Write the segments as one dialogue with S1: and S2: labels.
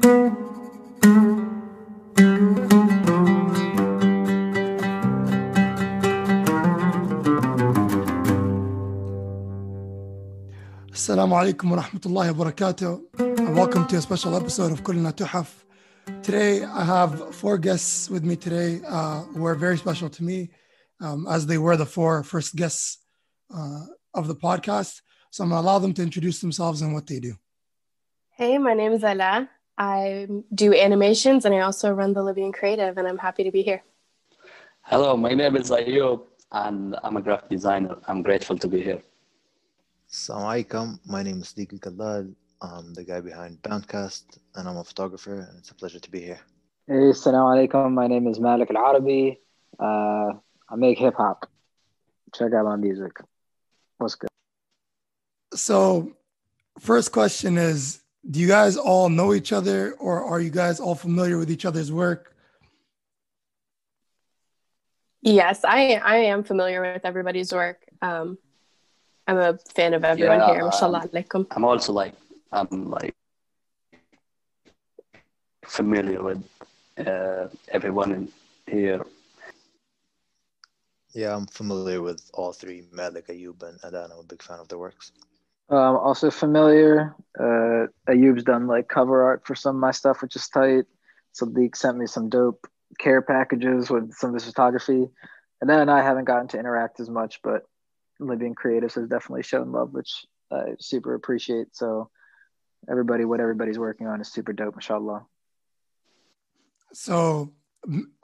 S1: Assalamu alaikum wa rahmatullahi wa barakatuh. And welcome to a special episode of Kulna Tuhaf. Today, I have four guests with me today uh, who are very special to me, um, as they were the four first guests uh, of the podcast. So I'm going to allow them to introduce themselves and what they do.
S2: Hey, my name is Ala. I do animations and I also run the Libyan Creative, and I'm happy to be here.
S3: Hello, my name is Ayub, and I'm a graphic designer. I'm grateful to be here.
S4: Assalamu alaikum. My name is Deeq Kallal. I'm the guy behind Boundcast, and I'm a photographer, and it's a pleasure to be here.
S5: Hey, assalamu alaikum. My name is Malik Al Arabi. Uh, I make hip hop. Check out my music. What's good?
S1: So, first question is Do you guys all know each other, or are you guys all familiar with each other's work?
S2: Yes, I I am familiar with everybody's work. Um, I'm a fan of everyone
S3: Yeah,
S2: here. Mashallah alaikum.
S3: I'm also like I'm like familiar with uh, everyone in here.
S4: Yeah, I'm familiar with all three, Malik, Ayub, and Adan. I'm a big fan of their works.
S5: Um, also familiar. Uh, Ayub's done like cover art for some of my stuff, which is tight. So Sadiq sent me some dope care packages with some of his photography. And then I haven't gotten to interact as much, but Libyan Creatives has definitely shown love, which I super appreciate. So everybody, what everybody's working on is super dope, mashallah.
S1: So,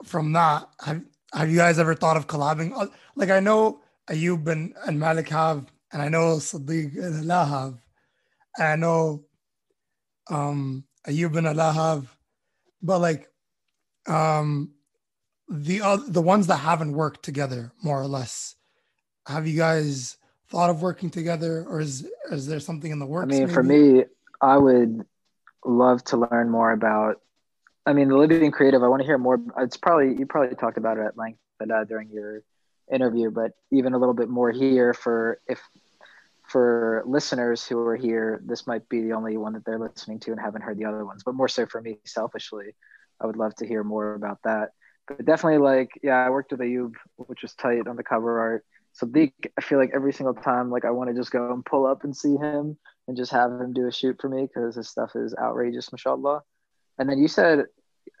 S1: from that, have, have you guys ever thought of collabing? Uh, Like, I know Ayub and, and Malik have, and I know Sadiq and Ala have, and I know um, Ayub and Ala have, but like, um, the oth- the ones that haven't worked together, more or less, have you guys thought of working together, or is is there something in the works?
S5: I mean, for me, I would love to learn more about. I mean, the Libyan Creative. I want to hear more. It's probably you probably talked about it at length, but uh, during your interview, but even a little bit more here for if for listeners who are here, this might be the only one that they're listening to and haven't heard the other ones. But more so for me, selfishly, I would love to hear more about that. But definitely, like, yeah, I worked with Ayub, which was tight on the cover art. So Sadiq, I feel like every single time, like, I want to just go and pull up and see him and just have him do a shoot for me because his stuff is outrageous, mashallah. And then you said,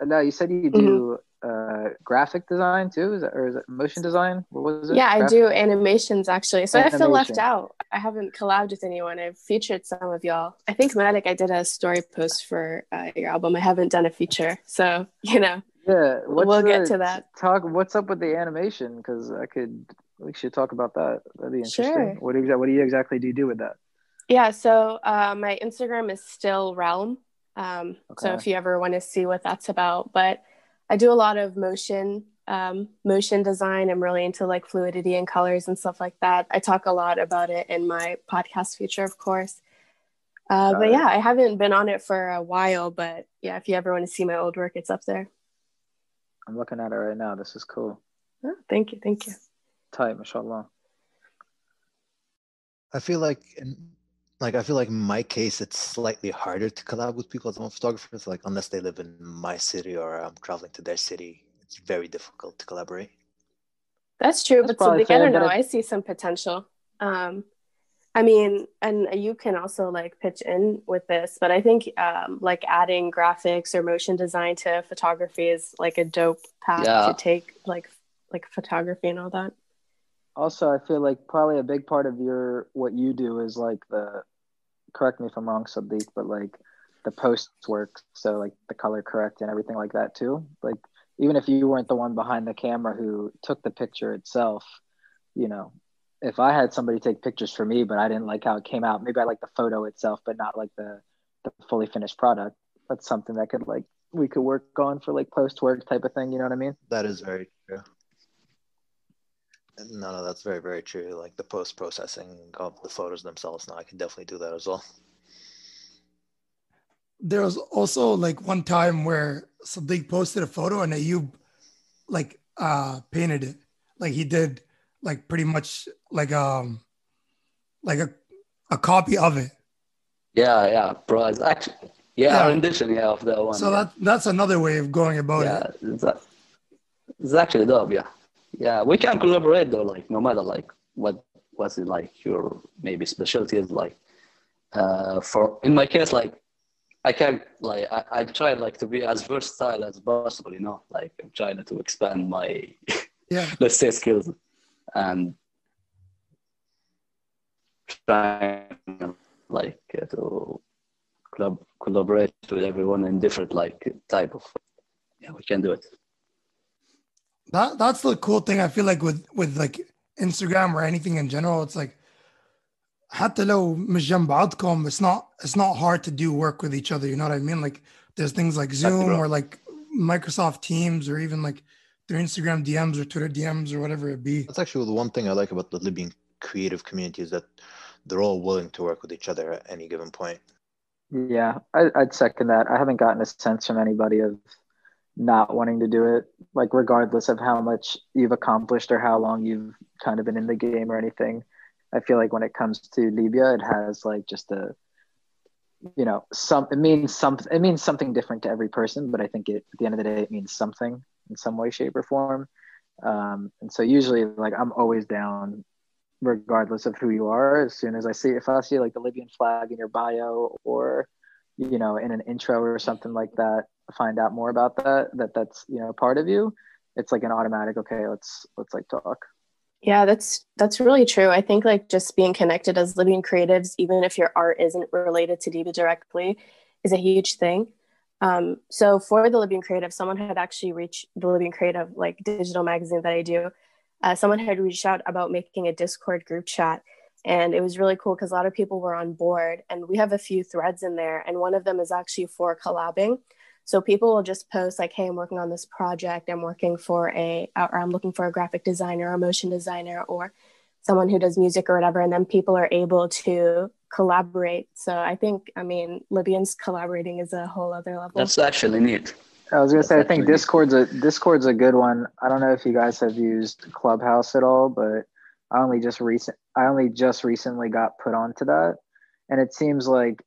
S5: no, you said you do uh, graphic design too, is that, or is it motion design? What was it?
S2: Yeah, I do animations actually. So I feel left out. I haven't collabed with anyone. I've featured some of y'all. I think Malik, I did a story post for uh, your album. I haven't done a feature. So, you know,
S5: Yeah,
S2: we'll get to that.
S5: Talk. What's up with the animation? Because I could. We should talk about that. That'd be interesting.
S2: Sure.
S5: What do you, What do you exactly do you do with that?
S2: Yeah, so uh, my Instagram is still Realm. Um, So if you ever want to see what that's about, but I do a lot of motion, um, motion design. I'm really into like fluidity and colors and stuff like that. I talk a lot about it in my podcast feature, of course. Uh, but
S5: it.
S2: yeah, I haven't been on it for a while, but yeah, if you ever want to see my old work, it's up there.
S5: I'm looking at it right now. This is cool.
S2: Oh, thank you, thank you.
S5: Tight, mashallah.
S4: I feel like, in, like I feel like in my case, it's slightly harder to collab with people as I'm a photographer. So like, unless they live in my city or I'm traveling to their city, it's very difficult to collaborate.
S2: That's true,
S5: That's
S2: but
S5: probably
S2: Sadiq, I don't know. I see some potential. Um, I mean, and you can also like pitch in with this, but I think um, like adding graphics or motion design to photography is like a dope path
S3: Yeah.
S2: to take, like like photography and all that.
S5: Also, I feel like probably a big part of your what you do is like the. Correct me if I'm wrong, Sadiq, but like the post work. So like the color correct and everything like that too. Like even if you weren't the one behind the camera who took the picture itself, you know, if I had somebody take pictures for me, but I didn't like how it came out, maybe I like the photo itself, but not like the the fully finished product. That's something that could like we could work on for like post work type of thing. You know what I mean?
S4: That is very true. No, no, that's very, very true. Like the post processing of the photos themselves. No, I can definitely do that as well.
S1: there was also like one time where Sadiq posted a photo and Ayub like uh painted it. Like he did like pretty much like um like a a copy of it.
S3: Yeah, yeah, bro. It's actually Yeah,
S1: Yeah.
S3: rendition, yeah, of that one.
S1: So
S3: yeah.
S1: that that's another way of going about
S3: yeah,
S1: it.
S3: it's, a- it's actually dope. Yeah, yeah, we can collaborate though. Like no matter like what what's it like your maybe specialty is like. Uh, for in my case, like I can like I, I try like to be as versatile as possible. You know, like I'm trying to expand my
S1: Yeah.
S3: let's say skills and trying like uh, to club collaborate with everyone in different like type of yeah we can do it
S1: That that's the cool thing. I feel like with with like Instagram or anything in general, it's like حتى لو مش جنب بعضكم, it's not it's not hard to do work with each other. You know what I mean? Like there's things like
S3: Exactly,
S1: Zoom
S3: bro.
S1: or like Microsoft Teams or even like through Instagram DMs or Twitter DMs or whatever it be.
S4: That's actually the one thing I like about the Libyan creative community is that they're all willing to work with each other at any given point.
S5: Yeah, I, I'd second that. I haven't gotten a sense from anybody of not wanting to do it, like regardless of how much you've accomplished or how long you've kind of been in the game or anything. I feel like when it comes to Libya, it has like just a, you know, some it means something. It means something different to every person, but I think it at the end of the day, it means something in some way, shape, or form. Um, and so usually, like I'm always down regardless of who you are. As soon as I see, if I see like the Libyan flag in your bio or, you know, in an intro or something like that, find out more about that, that that's, you know, part of you. It's like an automatic, okay, let's, let's like talk.
S2: Yeah, that's that's really true. I think like just being connected as living creatives, even if your art isn't related to Diva directly, is a huge thing. Um, so for the Libyan Creative, someone had actually reached the Libyan Creative like digital magazine that I do. Uh, someone had reached out about making a Discord group chat, and it was really cool because a lot of people were on board, and we have a few threads in there, and one of them is actually for collabing. So people will just post like, "Hey, I'm working on this project. I'm working for a, or I'm looking for a graphic designer, or a motion designer, or someone who does music or whatever." And then people are able to collaborate. So I think, I mean, Libyans collaborating is a whole other level.
S3: that's actually neat
S5: I was gonna say, I think
S3: actually-
S5: Discord's a Discord's a good one. I don't know if you guys have used Clubhouse at all, but I only just recent I only just recently got put onto that, and it seems like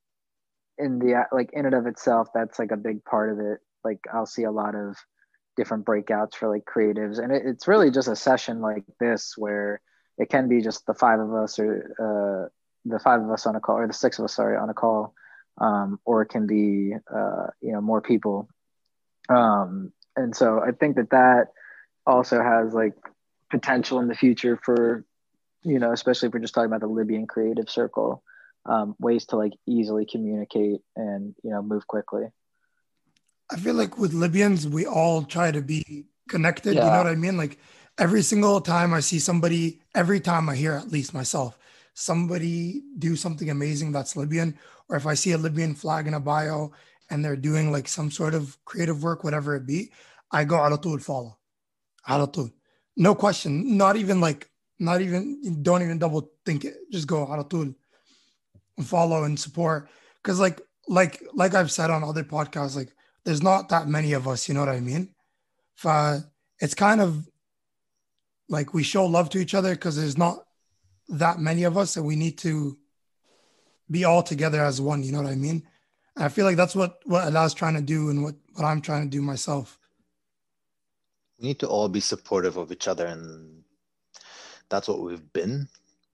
S5: in the like in and of itself, that's like a big part of it. Like I'll see a lot of different breakouts for like creatives, and it, it's really just a session like this where it can be just the five of us or uh, the five of us on a call or the six of us sorry on a call, um, or it can be uh, you know more people. Um, and so I think that that also has like potential in the future for, you know, especially if we're just talking about the Libyan creative circle, um, ways to like easily communicate and you know move quickly.
S1: I feel like with Libyans, we all try to be connected. Yeah. You know what I mean? Like every single time I see somebody, every time I hear at least myself, somebody do something amazing that's Libyan, or if I see a Libyan flag in a bio and they're doing like some sort of creative work, whatever it be, I go alatul follow. Alatul. No question. Not even like, not even, don't even double think it. Just go alatul follow and support. Cause like, like, like I've said on other podcasts, like there's not that many of us, you know what I mean? Fa- uh, it's kind of like we show love to each other because there's not that many of us and we need to be all together as one, you know what I mean? And I feel like that's what what Ala's trying to do and what, what I'm trying to do myself.
S4: We need to all be supportive of each other, and that's what we've been.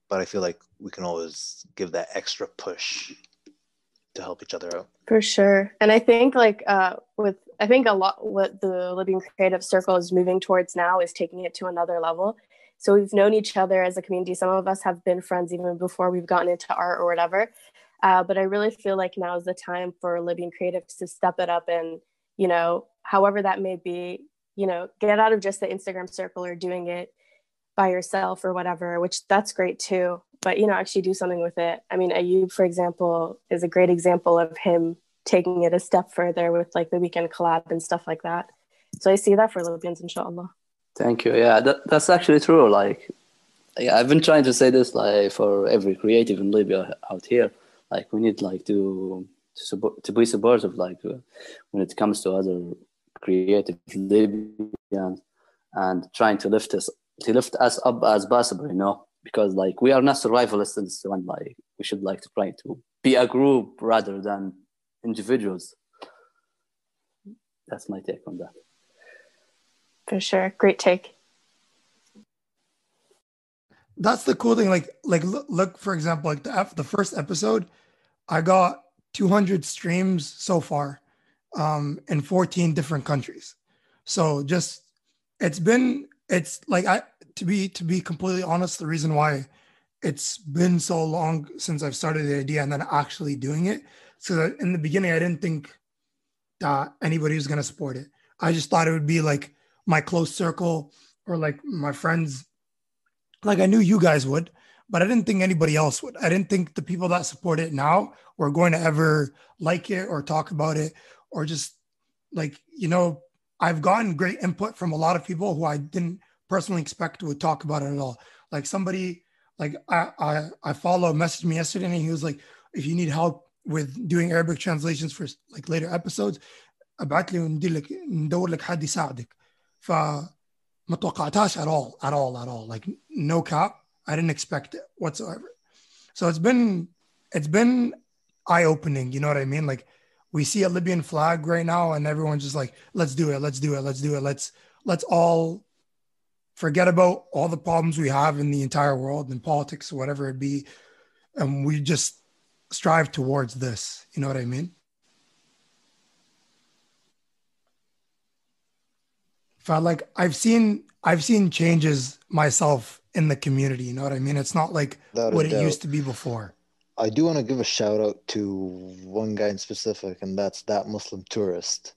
S4: But I feel like we can always give that extra push to help each other out.
S2: For sure. And I think like uh with I think a lot what the Libyan creative circle is moving towards now is taking it to another level. So we've known each other as a community. Some of us have been friends even before we've gotten into art or whatever. Uh, but I really feel like now is the time for Libyan creatives to step it up and, you know, however that may be, you know, get out of just the Instagram circle or doing it by yourself or whatever, which that's great too. But you know, actually do something with it. I mean, Ayub, for example, is a great example of him taking it a step further with like the weekend collab and stuff like that. So I see that for Libyans, inshallah.
S3: Thank you. Yeah, that, that's actually true. Like, yeah, I've been trying to say this like for every creative in Libya out here. Like, we need like to to, support, to be supportive. Like, uh, when it comes to other creative Libyans and trying to lift us to lift us up as possible. You know, because like we are not survivalists in this one. Like, we should like to try to be a group rather than individuals. That's my take on that.
S2: For sure. Great take.
S1: That's the cool thing. Like, like look, look for example, like the the first episode, I got 200 streams so far, um, in 14 different countries. So just it's been it's like I to be to be completely honest, the reason why it's been so long since I've started the idea and then actually doing it. So in the beginning, I didn't think that anybody was going to support it. I just thought it would be like my close circle or like my friends. Like I knew you guys would, but I didn't think anybody else would. I didn't think the people that support it now were going to ever like it or talk about it or just like, you know, I've gotten great input from a lot of people who I didn't personally expect would talk about it at all. Like somebody like I, I I follow messaged me yesterday and he was like, if you need help with doing Arabic translations for like later episodes ابعت لي وندير لك ندور لك حد يساعدك ف ما توقعتهاش at all at all at all like no cap I didn't expect it whatsoever so it's been it's been eye opening you know what I mean like we see a Libyan flag right now and everyone's just like let's do it let's do it let's do it let's let's all forget about all the problems we have in the entire world and politics, whatever it be, and we just strive towards this. You know what I mean? Felt like I've seen I've seen changes myself in the community. You know what I mean? It's not like
S4: Without
S1: what it used to be before.
S4: I do want to give a shout out to one guy in specific, and that's that Muslim tourist.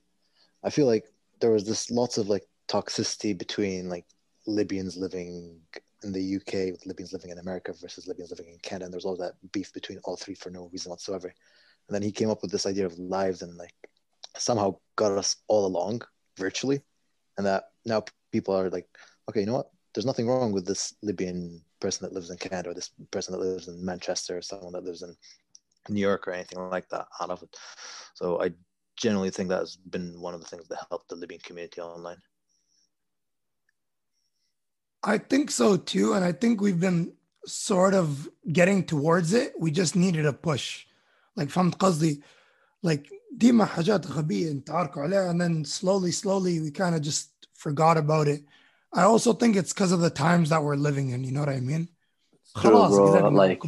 S4: I feel like there was this lots of like toxicity between like Libyans living in the UK with Libyans living in America versus Libyans living in Canada, and there's all that beef between all three for no reason whatsoever. And then he came up with this idea of lives and like somehow got us all along virtually, and that now people are like, okay, you know what? There's nothing wrong with this Libyan person that lives in Canada or this person that lives in Manchester or someone that lives in New York or anything like that. I love it. So I generally think that has been one of the things that helped the Libyan community online.
S1: I think so too, and I think we've been sort of getting towards it. We just needed a push. Like فهمت قصدي like ديما حاجات غبية نتعاركوا عليها and then slowly slowly we kind of just forgot about it. I also think it's because of the times that we're living in. You know what I mean?
S3: True, bro. Like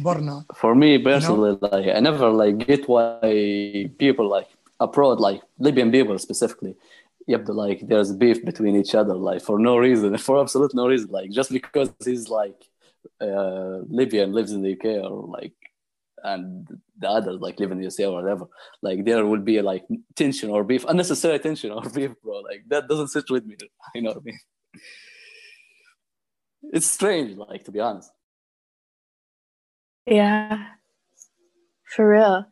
S3: for me personally, you know? like I never like get why people like abroad, like Libyan people specifically, yep, like there's beef between each other, like for no reason, for absolute no reason, like just because he's like uh, Libyan lives in the UK or like and the others like live in the USA or whatever, like there will be like tension or beef, unnecessary tension or beef, bro. Like that doesn't sit with me. You know what I mean? It's strange, like to be honest.
S2: Yeah. For real.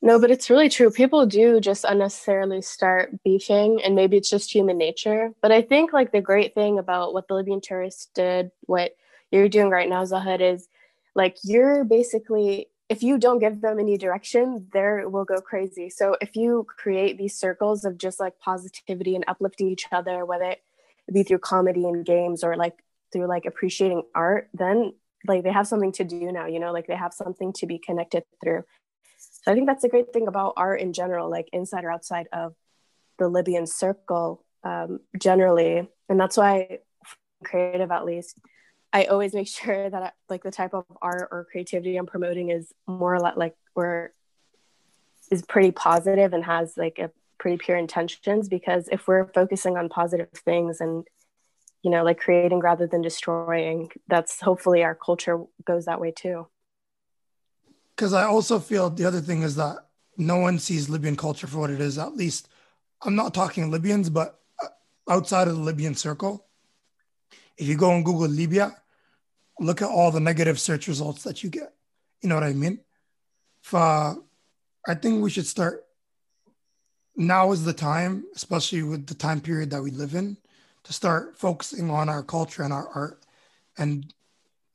S2: No, but it's really true. People do just unnecessarily start beefing, and maybe it's just human nature. But I think like the great thing about what the Libyan tourists did, what you're doing right now, Zahid, is like you're basically if you don't give them any direction, they will go crazy. So if you create these circles of just like positivity and uplifting each other, whether it be through comedy and games or like through like appreciating art, then like they have something to do now, you know, like they have something to be connected through. So I think that's a great thing about art in general, like inside or outside of the Libyan circle um, generally. And that's why creative at least I always make sure that like the type of art or creativity I'm promoting is more or less like is pretty positive and has like a pretty pure intentions because if we're focusing on positive things and you know like creating rather than destroying that's hopefully our culture goes that way too
S1: Because I also feel the other thing is that no one sees Libyan culture for what it is. At least I'm not talking Libyans, but uh, outside of the Libyan circle, if you go and Google Libya, look at all the negative search results that you get. You know what I mean? For I think we should start. Now is the time, especially with the time period that we live in, to start focusing on our culture and our art, and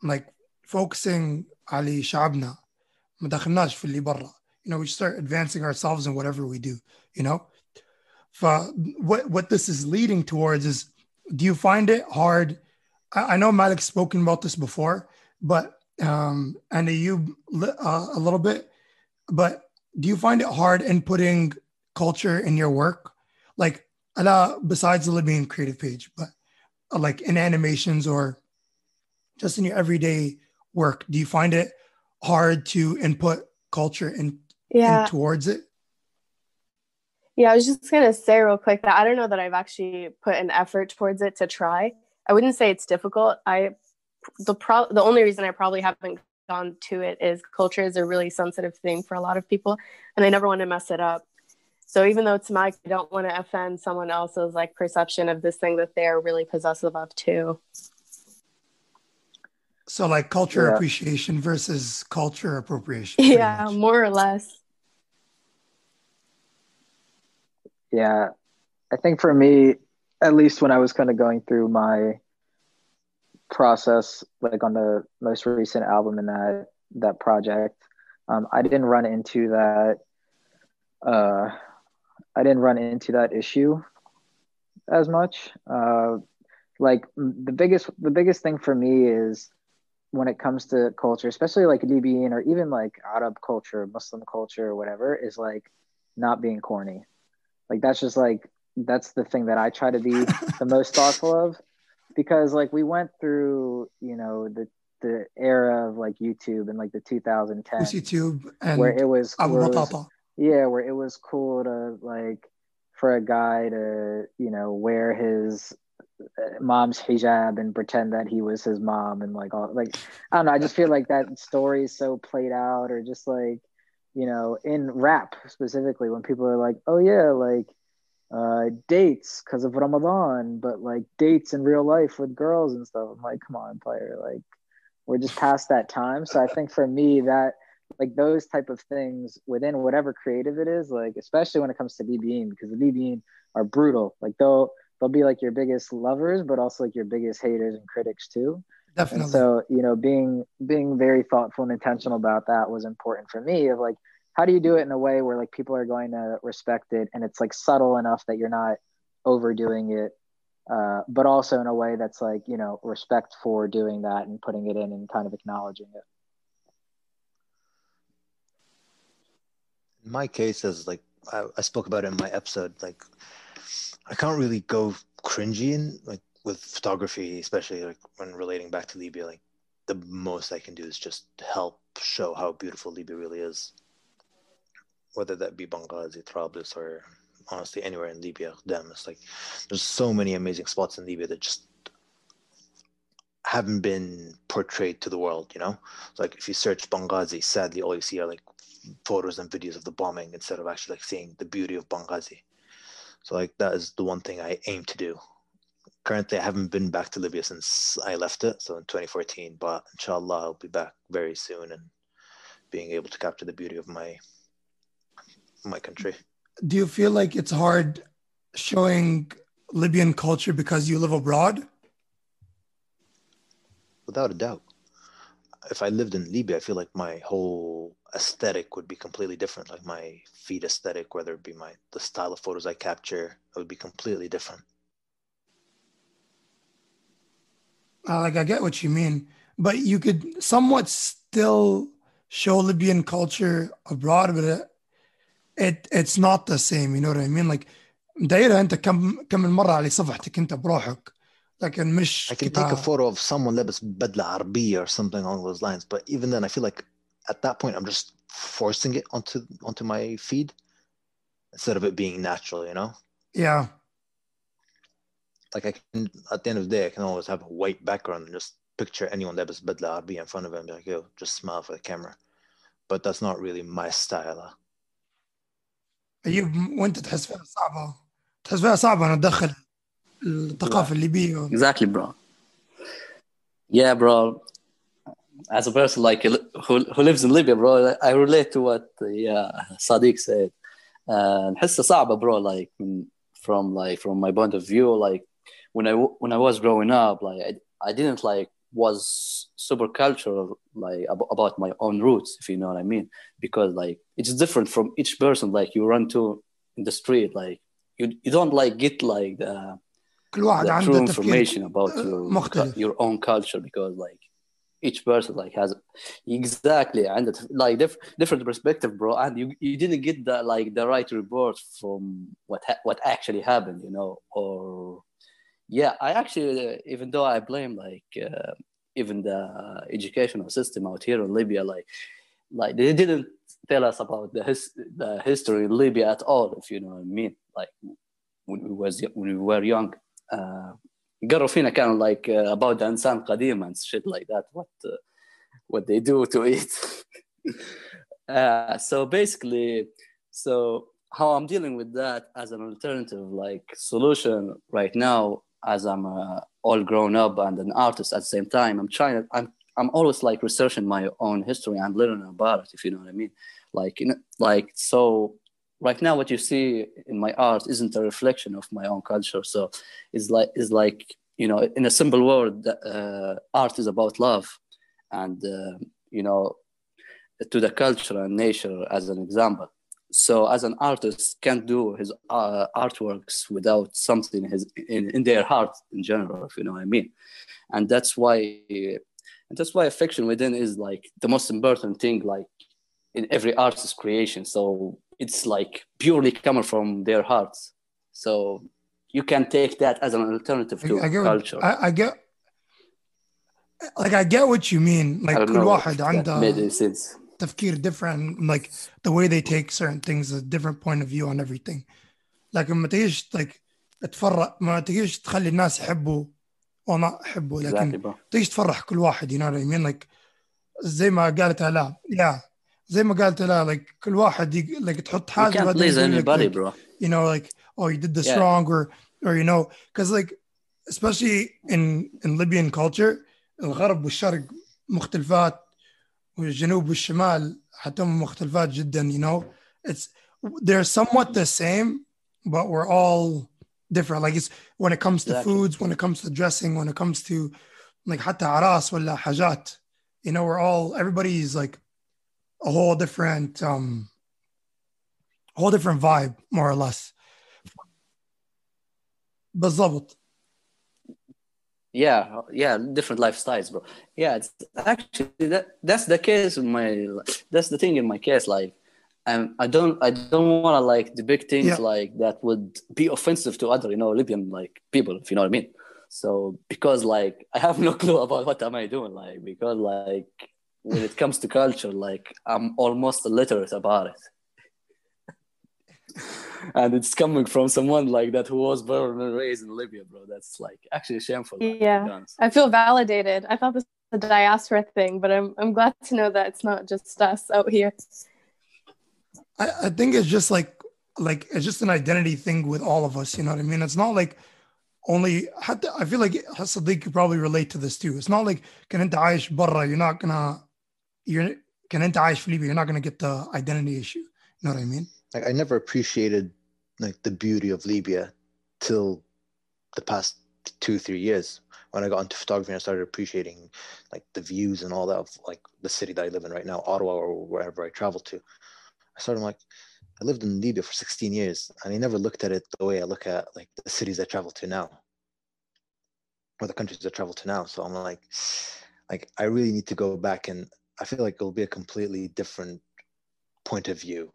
S1: like focusing على شعبنا ما دخلناش في اللي برا. You know, we start advancing ourselves in whatever we do. You know, for what what this is leading towards is, do you find it hard? I, I know Malik's spoken about this before, but um, and you uh, a little bit, but do you find it hard inputting culture in your work? Like, ala, besides the Libyan creative page, but uh, like in animations or just in your everyday work, do you find it hard to input culture in,
S2: Yeah.
S1: in towards it?
S2: Yeah, I was just gonna say real quick that I don't know that I've actually put an effort towards it to try. I wouldn't say it's difficult. I the pro the only reason I probably haven't gone to it is culture is a really sensitive thing for a lot of people, and I never want to mess it up. So even though it's my, I don't want to offend someone else's like perception of this thing that they're really possessive of too.
S1: So like culture
S5: Yeah.
S1: appreciation versus culture appropriation.
S2: Yeah,
S1: much.
S2: more or less.
S5: Yeah, I think for me, at least when I was kind of going through my process, like on the most recent album in that that project, um, I didn't run into that. Uh, I didn't run into that issue as much. Uh, like the biggest the biggest thing for me is when it comes to culture, especially like Libyan or even like Arab culture, Muslim culture, or whatever, is like not being corny. Like that's just like that's the thing that I try to be the most thoughtful of because like we went through, you know, the the era of like YouTube and like the 2010
S1: YouTube and
S5: where it was,
S1: Abu
S5: where it was
S1: Batata.
S5: Yeah, where it was cool to like for a guy to, you know, wear his uh, mom's hijab and pretend that he was his mom and like all like I don't know, I just feel like that story is so played out or just like, you know, in rap specifically when people are like, "Oh yeah, like uh dates because of Ramadan, but like dates in real life with girls and stuff." I'm like, "Come on, player, like we're just past that time." So I think for me that like those type of things within whatever creative it is, like especially when it comes to DBing, because the DBing are brutal. Like they'll they'll be like your biggest lovers, but also like your biggest haters and critics too.
S1: Definitely.
S5: And so, you know, being being very thoughtful and intentional about that was important for me. Of like, how do you do it in a way where like people are going to respect it, and it's like subtle enough that you're not overdoing it, uh, but also in a way that's like you know respect for doing that and putting it in and kind of acknowledging it.
S4: In my case as like I, I spoke about it in my episode like i can't really go cringy in like with photography especially like when relating back to libya like the most i can do is just help show how beautiful libya really is. Whether that be benghazi trablus or honestly anywhere in libya them it's like there's so many amazing spots in libya that just haven't been portrayed to the world you know? Like if you search benghazi sadly all you see are like photos and videos of the bombing instead of actually like seeing the beauty of Benghazi. So like that is the one thing I aim to do. Currently, I haven't been back to Libya since I left it, so in 2014. But inshallah, I'll be back very soon and being able to capture the beauty of my my country.
S1: Do you feel like it's hard showing Libyan culture because you live abroad?
S4: Without a doubt. If I lived in Libya, I feel like my whole aesthetic would be completely different. Like my feed aesthetic, whether it be my the style of photos I capture, it would be completely different.
S1: Uh, like I get what you mean, but you could somewhat still show Libyan culture abroad, but it, it it's not the same. You know what I mean? Like دايرة انت كم كم من مرة على صفحتك انت بروحك لكن مش
S4: I can take a photo of someone لابس بدلة عربية or something along those lines. But even then, I feel like at that point, I'm just forcing it onto onto my feed instead of it being natural. You know,
S1: yeah
S4: like I can at the end of the day, I can always have a white background and just picture anyone لابس بدلة عربية in front of it and be like, yo, just smile for the camera. But that's not really my style.
S1: ايوب وانت تحس فيها صعبة تحس فيها صعبة انا ادخل الثقافة الليبية
S3: Exactly, bro. Yeah, bro. As a person like who, who lives in Libya, bro, I relate to what yeah Sadiq said. Uh, نحسها صعبة, bro. Like from like from my point of view, like when I when I was growing up, like I, I didn't like was super cultural like ab- about my own roots, if you know what I mean, because like it's different from each person. Like you run to in the street, like you you don't like get like the
S1: كل واحد
S3: the
S1: عنده
S3: true
S1: تفكير
S3: information about your
S1: مختلف.
S3: your own culture because like each person like has exactly and like diff- different perspective bro. And you, you didn't get the like the right report from what ha- what actually happened you know or yeah i actually even though i blame like uh, even the educational system out here in libya like like they didn't tell us about the his, the history in libya at all if you know what i mean. Like when we was when we were young uh, Garofina kind of like uh, about the insan qadim and shit like that. What uh, what they do to it. Uh, so basically, so how I'm dealing with that as an alternative like solution right now, as I'm all grown up and an artist at the same time. I'm trying. To, I'm I'm always like researching my own history and learning about it. If you know what I mean, like you know, like so right now what you see in my art isn't a reflection of my own culture. So it's like it's like you know in a simple word uh, art is about love and uh, you know to the culture and nature as an example. So as an artist can't do his uh, artworks without something in, his, in, in their heart in general if you know what i mean. And that's why and that's why affection within is like the most important thing like in every artist's creation. So it's like purely coming from their hearts. So you can take that as an alternative to
S1: I, I get
S3: culture.
S1: What, I, I, get like I get what you mean. Like
S3: I
S1: كل
S3: know
S1: واحد
S3: that
S1: عنده
S3: made any sense.
S1: تفكير different like the way they take certain things a different point of view on everything like لما تيجي like تفرق ما تيجي تخلي الناس يحبوا وما يحبوا لكن
S3: Exactly, bro.
S1: تيجي تفرح كل واحد you know what I mean like زي ما قالت لا yeah زي ما قالت لا like كل واحد يق- like تحط
S3: You
S1: حاجه
S3: can't
S1: بعدين
S3: please
S1: يقول لك
S3: anybody,
S1: like,
S3: bro.
S1: you know like oh you did this
S3: Yeah.
S1: wrong or or you know because like especially in in Libyan culture الغرب والشرق مختلفات والجنوب والشمال حتى مختلفات جدا you know it's they're somewhat the same but we're all different like it's when it comes to
S3: Exactly.
S1: foods when it comes to dressing when it comes to like حتى عراس ولا حاجات you know we're all everybody's like a whole different um a whole different vibe more or less بالضبط
S3: Yeah, yeah, different lifestyles, bro. Yeah, it's actually that that's the case in my that's the thing in my case. Like, um, I don't I don't want to like depict things
S1: Yeah.
S3: like that would be offensive to other you know Libyan like people, if you know what I mean. So because like I have no clue about what am I doing, like because like when it comes to culture, like I'm almost illiterate about it. and it's coming from someone like that who was born and raised in Libya, bro. That's like actually shameful.
S2: Yeah. I feel validated. I thought this was a diaspora thing, but I'm I'm glad to know that it's not just us out here.
S1: I, I think it's just like like it's just an identity thing with all of us, you know what I mean? It's not like only I feel like Sadiq could probably relate to this too. It's not like can Daesh barra, you're not gonna you're gonna die Felipe, you're not gonna get the identity issue. You know what I mean?
S4: Like I never appreciated like the beauty of Libya till the past two, three years when I got into photography and I started appreciating like the views and all that of like the city that I live in right now, Ottawa or wherever I travel to. I started like I lived in Libya for 16 years and I never looked at it the way I look at like the cities I travel to now or the countries I travel to now. So I'm like like I really need to go back and I feel like it'll be a completely different point of view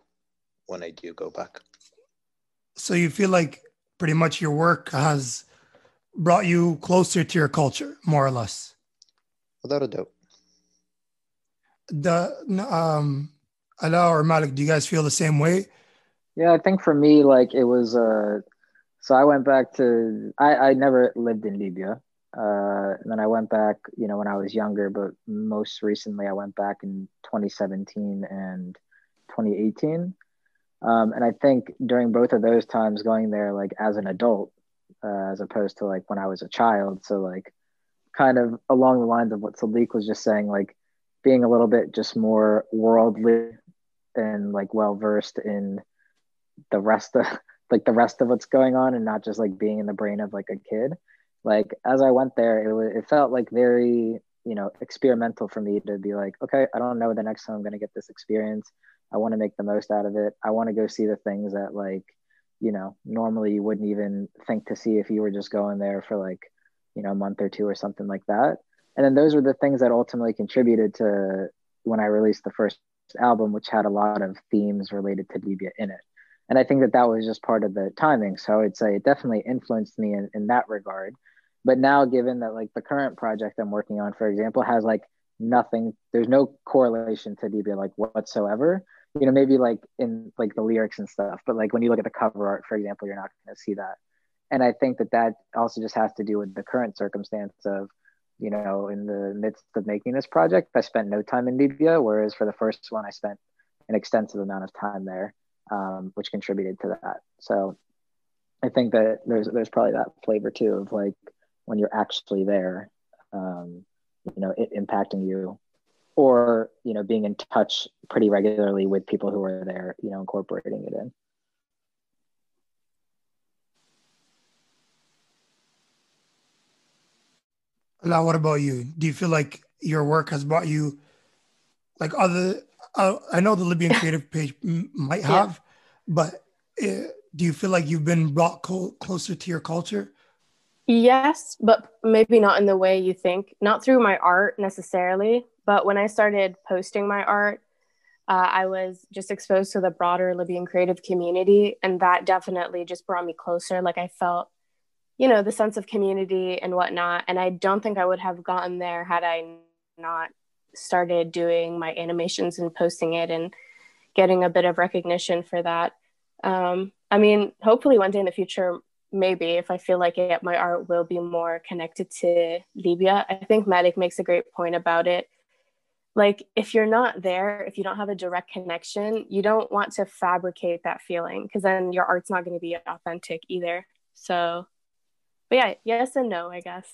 S4: when I do go back.
S1: so you feel like pretty much your work has brought you closer to your culture more or less
S4: Without a doubt.
S1: the um Ala or Malik do you guys feel the same way
S5: Yeah, I think for me, like it was. Uh, so I went back to. I I never lived in Libya. Uh, then I went back, you know, when I was younger. But most recently, I went back in 2017 and 2018. Um, and I think during both of those times, going there like as an adult, uh, as opposed to like when I was a child. So like, kind of along the lines of what Sadiq was just saying, like being a little bit just more worldly and like well versed in the rest of like the rest of what's going on and not just like being in the brain of like a kid like as i went there it was it felt like very you know experimental for me to be like okay i don't know the next time i'm to get this experience i want to make the most out of it i want to go see the things that like you know normally you wouldn't even think to see if you were just going there for like you know a month or two or something like that And then those were the things that ultimately contributed to when I released the first album, which had a lot of themes related to Libya in it. And I think that that was just part of the timing. So I would say it definitely influenced me in, in that regard. But now, given that like the current project I'm working on, for example, has like nothing, there's no correlation to Libya like whatsoever. You know, maybe like in like the lyrics and stuff, but like when you look at the cover art, for example, you're not going to see that. And I think that that also just has to do with the current circumstance of you know, in the midst of making this project, I spent no time in Libya, whereas for the first one, I spent an extensive amount of time there, um, which contributed to that. So I think that there's there's probably that flavor too of like when you're actually there, um, you know, it impacting you, or you know, being in touch pretty regularly with people who are there, you know, incorporating it in.
S1: Now, what about you? Do you feel like your work has brought you, like other? Uh, I know the Libyan Creative page m- might have, yeah. but uh, do you feel like you've been brought co- closer to your culture?
S2: Yes, but maybe not in the way you think. Not through my art necessarily, but when I started posting my art, uh, I was just exposed to the broader Libyan creative community, and that definitely just brought me closer. Like I felt you know the sense of community and whatnot and i don't think i would have gotten there had i not started doing my animations and posting it and getting a bit of recognition for that um, i mean hopefully one day in the future maybe if I feel like it, my art will be more connected to Libya. I think Malik makes a great point about it. Like, if you're not there, if you don't have a direct connection, you don't want to fabricate that feeling because then your art's not going to be authentic either. So, but yeah, yes and no, I guess.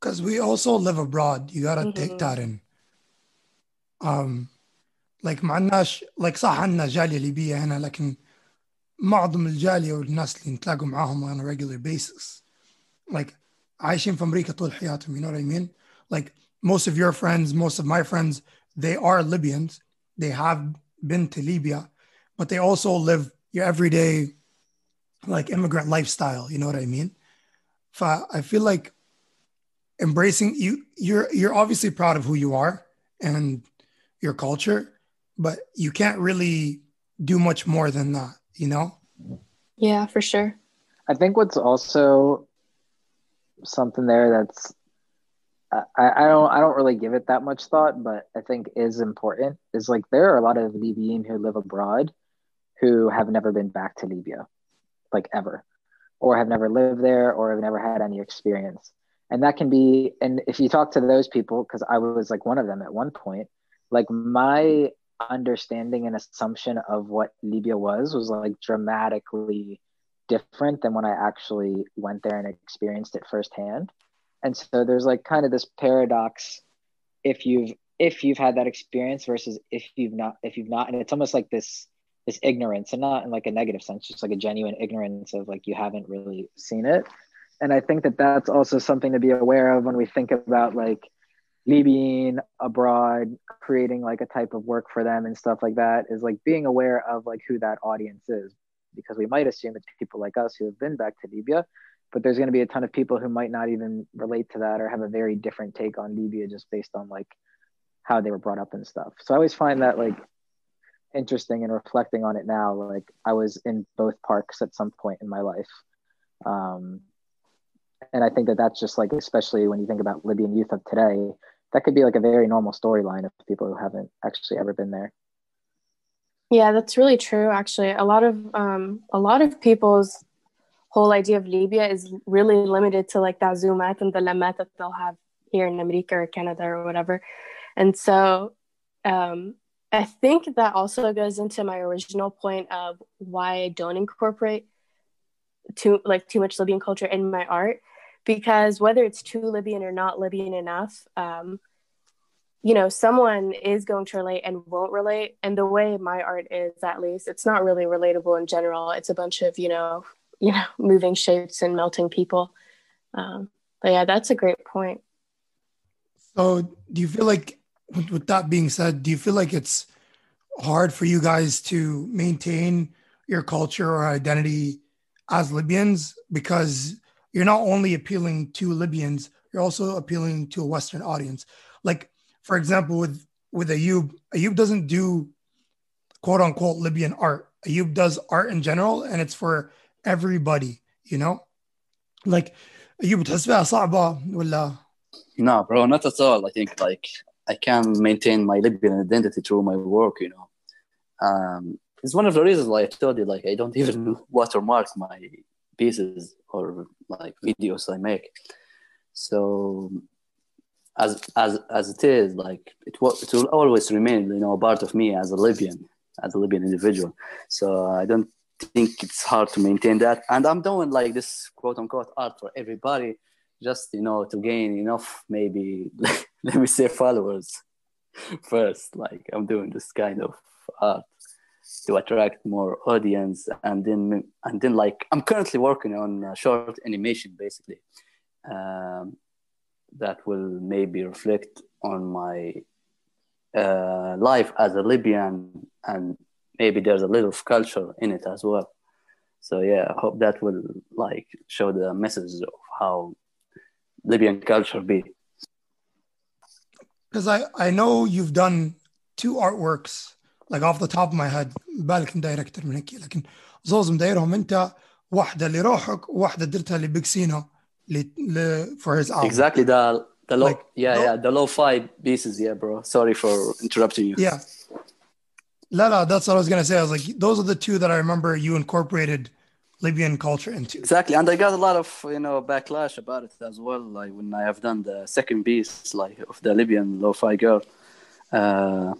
S1: Because we also live abroad. You got to mm-hmm. take that in. Um, like, معناش like صح عندنا جالية ليبية هنا لكن معظم الجالية والناس اللي نتلاقوا معاهم on a regular basis like عايشين في أمريكا طول حياتهم you know what I mean like most of your friends most of my friends they are Libyans they have been to Libya but they also live your everyday like immigrant lifestyle. You know what I mean? I feel like embracing you. You're you're obviously proud of who you are and your culture, but you can't really do much more than that. You know?
S2: Yeah, for sure.
S5: I think what's also something there that's I, I don't I don't really give it that much thought, but I think is important is like there are a lot of Libyan who live abroad who have never been back to Libya like ever, or have never lived there, or have never had any experience. And that can be, and if you talk to those people, because I was like one of them at one point, like my understanding and assumption of what Libya was was like dramatically different than when I actually went there and experienced it firsthand. And so there's like kind of this paradox if you've if you've had that experience versus if you've not if you've not and it's almost like this this ignorance and not in like a negative sense just like a genuine ignorance of like you haven't really seen it and i think that that's also something to be aware of when we think about like being abroad creating like a type of work for them and stuff like that is like being aware of like who that audience is. Because we might assume it's people like us who have been back to libya but there's going to be a ton of people who might not even relate to that or have a very different take on libya just based on like how they were brought up and stuff. So i always find that like interesting and reflecting on it now. Like i was in both parks at some point in my life. Um, and i think that that's just like especially when you think about libyan youth of today that could be like a very normal storyline of people who haven't actually ever been there.
S2: Yeah that's really true actually. A lot of um, a lot of people's whole idea of libya is really limited to like the azumat and the lamat that they'll have here in america or canada or whatever. And so um, I think that also goes into my original point of why I don't incorporate too like too much Libyan culture in my art, because whether it's too Libyan or not Libyan enough, um, you know, someone is going to relate and won't relate. And the way my art is, at least, it's not really relatable in general. It's a bunch of you know, you know, moving shapes and melting people. Um, but yeah, that's a great point.
S1: So, do you feel like with, with that being said, do you feel like it's hard for you guys to maintain your culture or identity as Libyans because you're not only appealing to Libyans, you're also appealing to a Western audience. Like, for example, with with Ayub, Ayub doesn't do quote unquote Libyan art. Ayub does art in general, and it's for everybody. You know, like Ayub بتحس فيها صعبة ولا
S3: No, bro, not at all. I think like I can maintain my Libyan identity through my work. You know, um, it's one of the reasons why I told you like I don't even watermark my pieces or like videos I make. So as as as it is, like it will it will always remain, you know, a part of me as a Libyan, as a Libyan individual. So I don't think it's hard to maintain that. And I'm doing like this quote unquote art for everybody, just you know, to gain enough maybe let me say followers first. Like I'm doing this kind of art to attract more audience and then and then like i'm currently working on a short animation basically um, that will maybe reflect on my uh, life as a libyan and maybe there's a little of culture in it as well. So yeah i hope that will like show the message of how libyan culture be.
S1: Because I I know you've done two artworks like off the top of my head بالك مداير من هيك. لكن زوز مدايرهم انت واحده لروحك وواحده درتها لبيكسينو ل ل for his album.
S3: Exactly. The the low
S1: like,
S3: yeah
S1: low.
S3: yeah the lo-fi pieces yeah bro. Sorry for interrupting you.
S1: Yeah. لا لا that's what I was gonna say. I was like those are the two that I remember you incorporated Libyan culture into.
S3: Exactly. And I got a lot of you know backlash about it as well. Like when I have done the second piece like of the Libyan lo-fi girl uh,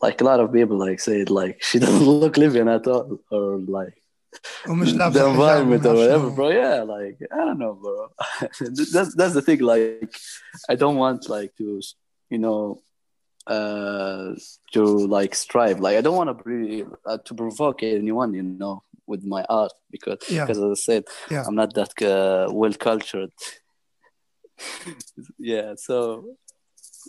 S3: like a lot of people like said like she doesn't look Libyan at all or like the environment or whatever, bro. Yeah, like I don't know, bro. that's that's the thing. Like I don't want like to you know uh to like strive. Like I don't want to be uh, to provoke anyone, you know, with my art because because yeah. as I said,
S1: yeah.
S3: I'm not that uh, well cultured. yeah, so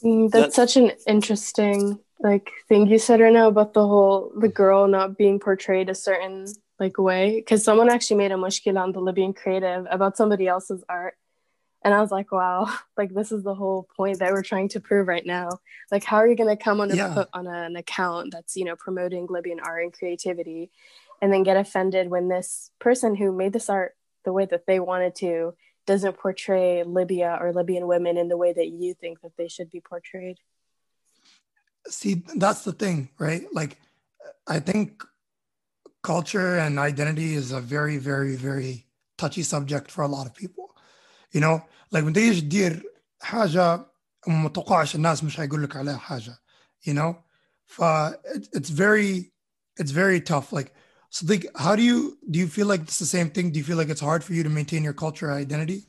S2: Mm, that's
S3: That-
S2: such an interesting like thing you said right now about the whole the girl not being portrayed a certain like way. Because someone actually made a mushkila on the Libyan Creative about somebody else's art. And I was like wow like this is the whole point that we're trying to prove right now. Like how are you going to come on a,
S1: Yeah.
S2: put on an account that's you know promoting Libyan art and creativity and then get offended when this person who made this art the way that they wanted to doesn't portray Libya or Libyan women in the way that you think that they should be portrayed.
S1: see that's the thing right like i think culture and identity is a very very very touchy subject for a lot of people you know like when تيجي تدير حاجه وما تتوقعش الناس مش هيقول لك عليها حاجه you know ف it- it's very it's very tough like so like how do you do you feel like it's the same thing do you feel like it's hard for you to maintain your culture identity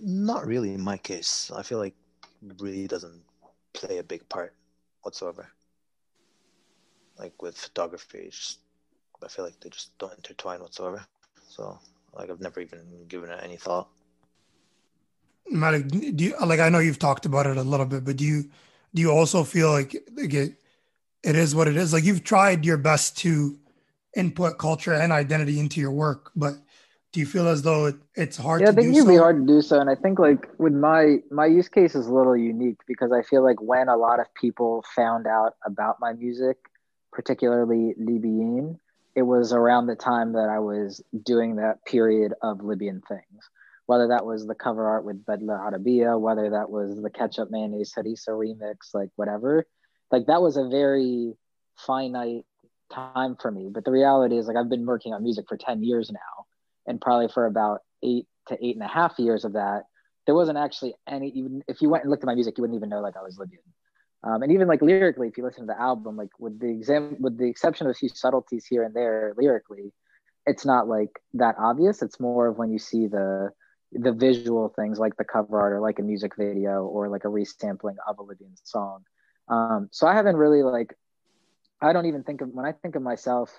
S4: Not really in my case. I feel like it really doesn't play a big part whatsoever. Like with photography, it's just, I feel like they just don't intertwine whatsoever. So, like, I've never even given it any thought.
S1: Malik, do you like I know you've talked about it a little bit, but do you do you also feel like, like it, it is what it is? Like you've tried your best to input culture and identity into your work, but do you feel as though it, it's hard
S5: yeah, I
S1: to
S5: think
S1: do
S5: it can
S1: so?
S5: be hard to do so, and I think like with my my use case is a little unique because I feel like when a lot of people found out about my music, particularly Libyan, it was around the time that I was doing that period of Libyan things. Whether that was the cover art with Bedla Arabia, whether that was the Ketchup Mayonnaise Harissa remix, like whatever, like that was a very finite time for me. But the reality is, like, I've been working on music for 10 years now and probably for about eight to eight and a half years of that, there wasn't actually any. Even if you went and looked at my music, you wouldn't even know like I was Libyan. Um, and even like lyrically, if you listen to the album, like with the exam, with the exception of a few subtleties here and there lyrically, it's not like that obvious. It's more of when you see the the visual things like the cover art or like a music video or like a resampling of a Libyan song. Um, so I haven't really like, I don't even think of when I think of myself.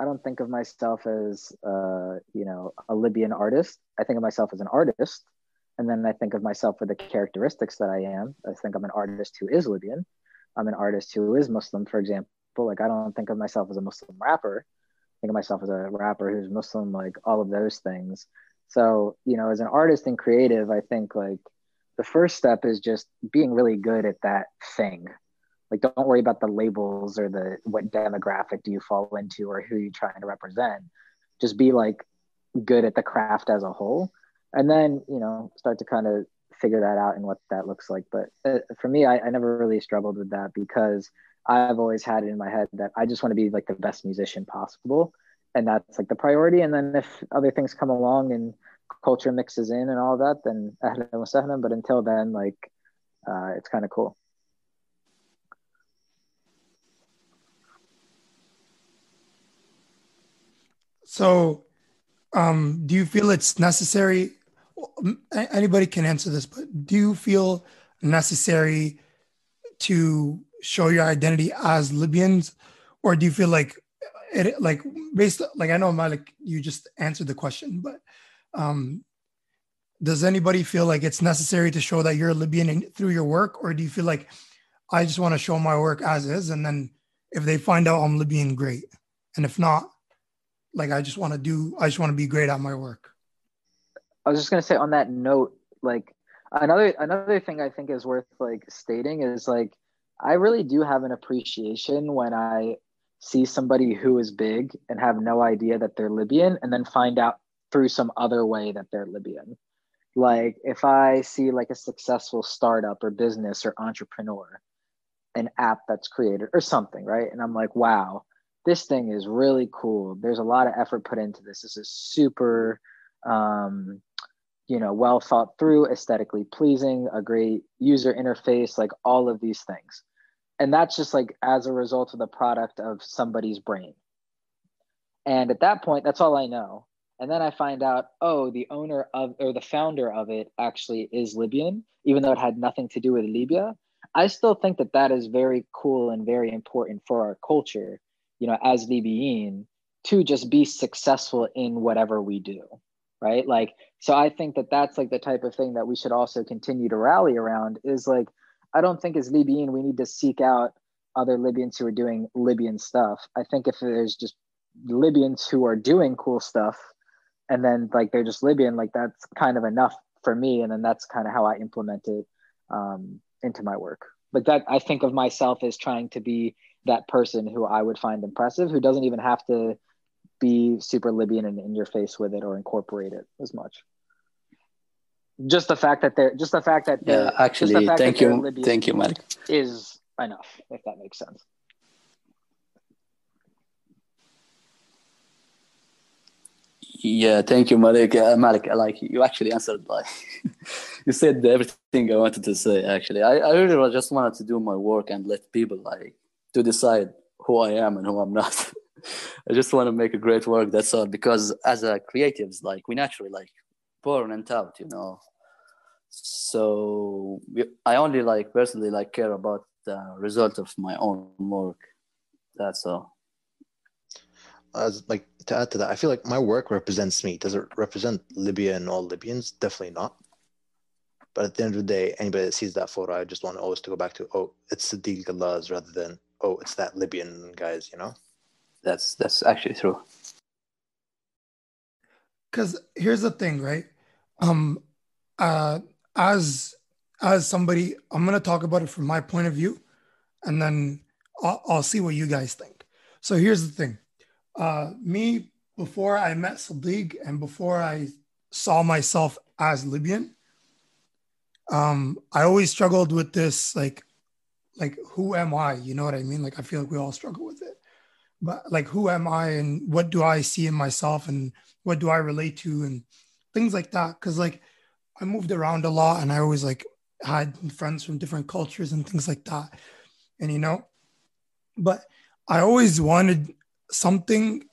S5: I don't think of myself as uh, you know a Libyan artist. I think of myself as an artist, and then I think of myself for the characteristics that I am. I think I'm an artist who is Libyan. I'm an artist who is Muslim, for example. Like I don't think of myself as a Muslim rapper. I think of myself as a rapper who's Muslim, like all of those things. So you know, as an artist and creative, I think like the first step is just being really good at that thing. Like, don't worry about the labels or the what demographic do you fall into or who you're trying to represent. Just be like good at the craft as a whole, and then you know start to kind of figure that out and what that looks like. But uh, for me, I, I never really struggled with that because I've always had it in my head that I just want to be like the best musician possible, and that's like the priority. And then if other things come along and culture mixes in and all that, then But until then, like, uh, it's kind of cool.
S1: So, um, do you feel it's necessary? Anybody can answer this, but do you feel necessary to show your identity as Libyans, or do you feel like it, like based, like I know Malik, you just answered the question, but um, does anybody feel like it's necessary to show that you're a Libyan in, through your work, or do you feel like I just want to show my work as is, and then if they find out I'm Libyan, great, and if not, like I just want to do, I just want to be great at my work.
S5: I was just gonna say on that note, like another another thing I think is worth like stating is like I really do have an appreciation when I see somebody who is big and have no idea that they're Libyan, and then find out through some other way that they're Libyan. Like if I see like a successful startup or business or entrepreneur, an app that's created or something, right? And I'm like, wow, this thing is really cool. There's a lot of effort put into this. This is super, um, you know, well thought through, aesthetically pleasing, a great user interface, like all of these things. And that's just like as a result of the product of somebody's brain. And at that point, that's all I know and then I find out, oh, the owner of or the founder of it actually is Libyan, even though it had nothing to do with Libya. I still think that that is very cool and very important for our culture, you know, as Libyan, to just be successful in whatever we do, right? Like, so I think that that's like the type of thing that we should also continue to rally around. Is like, I don't think as Libyan we need to seek out other Libyans who are doing Libyan stuff. I think if there's just Libyans who are doing cool stuff and then like they're just Libyan, like that's kind of enough for me. And then that's kind of how I implement it um, into my work. But that, I think of myself as trying to be that person who I would find impressive, who doesn't even have to be super Libyan and in your face with it or incorporate it as much. Just the fact that they're just the fact that
S3: yeah, actually, thank you, Libyan thank you, Mike,
S5: is enough if that makes sense.
S3: Yeah, thank you, Malik. Uh, Malik, like you actually answered, like you said everything I wanted to say. Actually, I, I really just wanted to do my work and let people like to decide who I am and who I'm not. I just want to make a great work. That's all. Because as a creatives, like we naturally like born and taught, you know. So I only like personally like care about the result of my own work. That's all
S4: as like to add to that, I feel like my work represents me. Does it represent Libya and all Libyans? Definitely not. But at the end of the day, anybody that sees that photo, I just want always to go back to, oh, it's Sadiq Gallaz rather than, oh, it's that Libyan guys, you know?
S3: That's that's actually true.
S1: Because here's the thing, right? Um, uh, as as somebody, I'm gonna talk about it from my point of view, and then I'll, I'll see what you guys think. So here's the thing uh, me before I met Sadiq and before I saw myself as Libyan, um, I always struggled with this, like, like who am I? You know what I mean? Like I feel like we all struggle with it. But like who am I and what do I see in myself and what do I relate to and things like that. Cause like I moved around a lot and I always like had friends from different cultures and things like that. And you know, but I always wanted something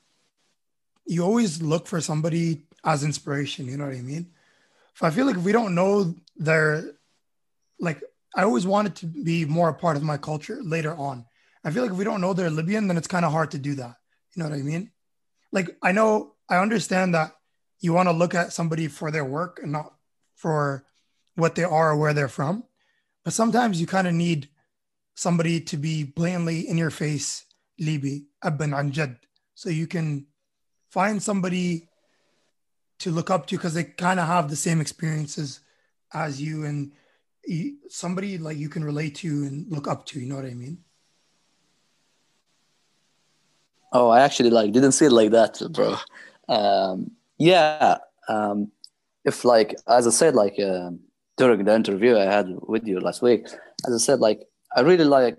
S1: you always look for somebody as inspiration you know what i mean if i feel like if we don't know their like i always wanted to be more a part of my culture later on i feel like if we don't know they're libyan then it's kind of hard to do that you know what i mean like i know i understand that you want to look at somebody for their work and not for what they are or where they're from but sometimes you kind of need somebody to be blatantly in your face Libi, Abban Anjad. So you can find somebody to look up to because they kind of have the same experiences as you and somebody like you can relate to and look up to. You know what I mean?
S3: Oh, I actually like didn't see it like that, bro. Um, yeah. Um, if like as I said, like uh, during the interview I had with you last week, as I said, like I really like,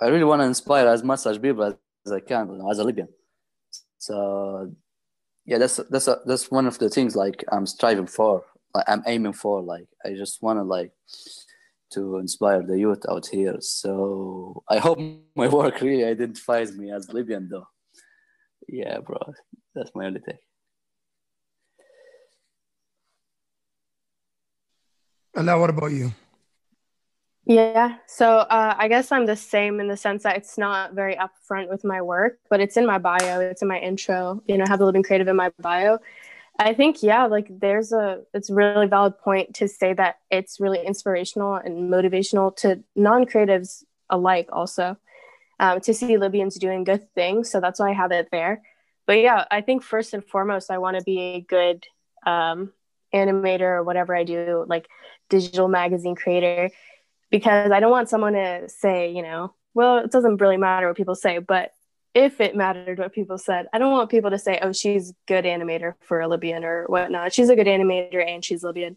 S3: I really want to inspire as much as people as I can you know, as a Libyan. So yeah, that's that's a, that's one of the things like I'm striving for. Like, I'm aiming for. Like I just want to like to inspire the youth out here. So I hope my work really identifies me as Libyan, though. Yeah, bro, that's my only take.
S1: Ala, what about you?
S2: Yeah, so uh, I guess I'm the same in the sense that it's not very upfront with my work, but it's in my bio, it's in my intro. You know, have the Libyan Creative in my bio. I think yeah, like there's a it's really valid point to say that it's really inspirational and motivational to non-creatives alike also um, to see Libyans doing good things. So that's why I have it there. But yeah, I think first and foremost, I want to be a good um, animator or whatever I do, like digital magazine creator because I don't want someone to say, you know, well, it doesn't really matter what people say, but if it mattered what people said, I don't want people to say, oh, she's a good animator for a Libyan or whatnot. She's a good animator and she's Libyan.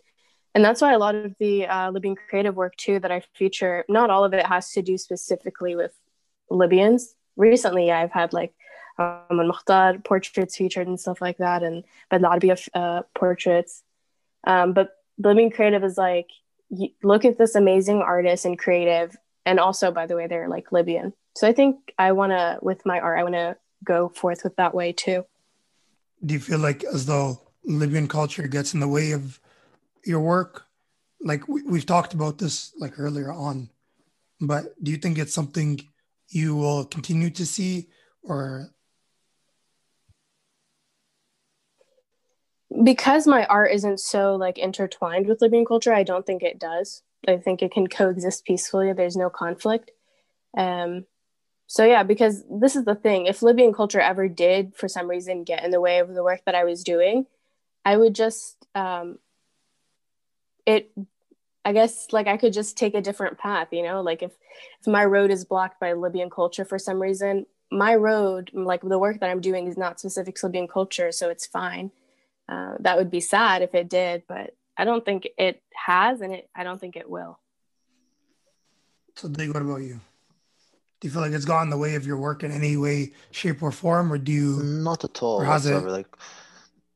S2: And that's why a lot of the uh, Libyan creative work too that I feature, not all of it has to do specifically with Libyans. Recently, I've had like um, Mukhtar portraits featured and stuff like that, and Arabia uh, portraits. Um, but Libyan Creative is like look at this amazing artist and creative and also by the way they're like libyan so i think i want to with my art i want to go forth with that way too
S1: do you feel like as though libyan culture gets in the way of your work like we, we've talked about this like earlier on but do you think it's something you will continue to see or
S2: because my art isn't so like intertwined with Libyan culture, I don't think it does. I think it can coexist peacefully. There's no conflict. Um, so yeah, because this is the thing. If Libyan culture ever did, for some reason, get in the way of the work that I was doing, I would just um, it. I guess like I could just take a different path. You know, like if if my road is blocked by Libyan culture for some reason, my road, like the work that I'm doing, is not specific to Libyan culture, so it's fine. Uh, that would be sad if it did, but I don't think it has, and it, I don't think it will.
S1: So, what about you? Do you feel like it's gotten in the way of your work in any way, shape, or form, or do you?
S4: Not at all. Or has it? Like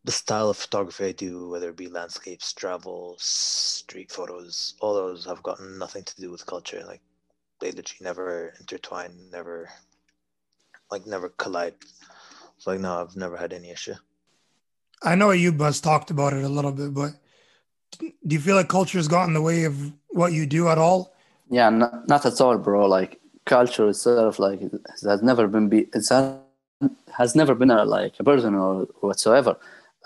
S4: the style of photography I do, whether it be landscapes, travel, street photos, all those have gotten nothing to do with culture. Like they literally never intertwine, never, like never collide. So like no, I've never had any issue.
S1: I know you Buzz talked about it a little bit, but do you feel like culture has gotten in the way of what you do at all?
S3: Yeah, not, not at all, bro. Like culture itself, like it has never been be it's has never been a like a burden or whatsoever.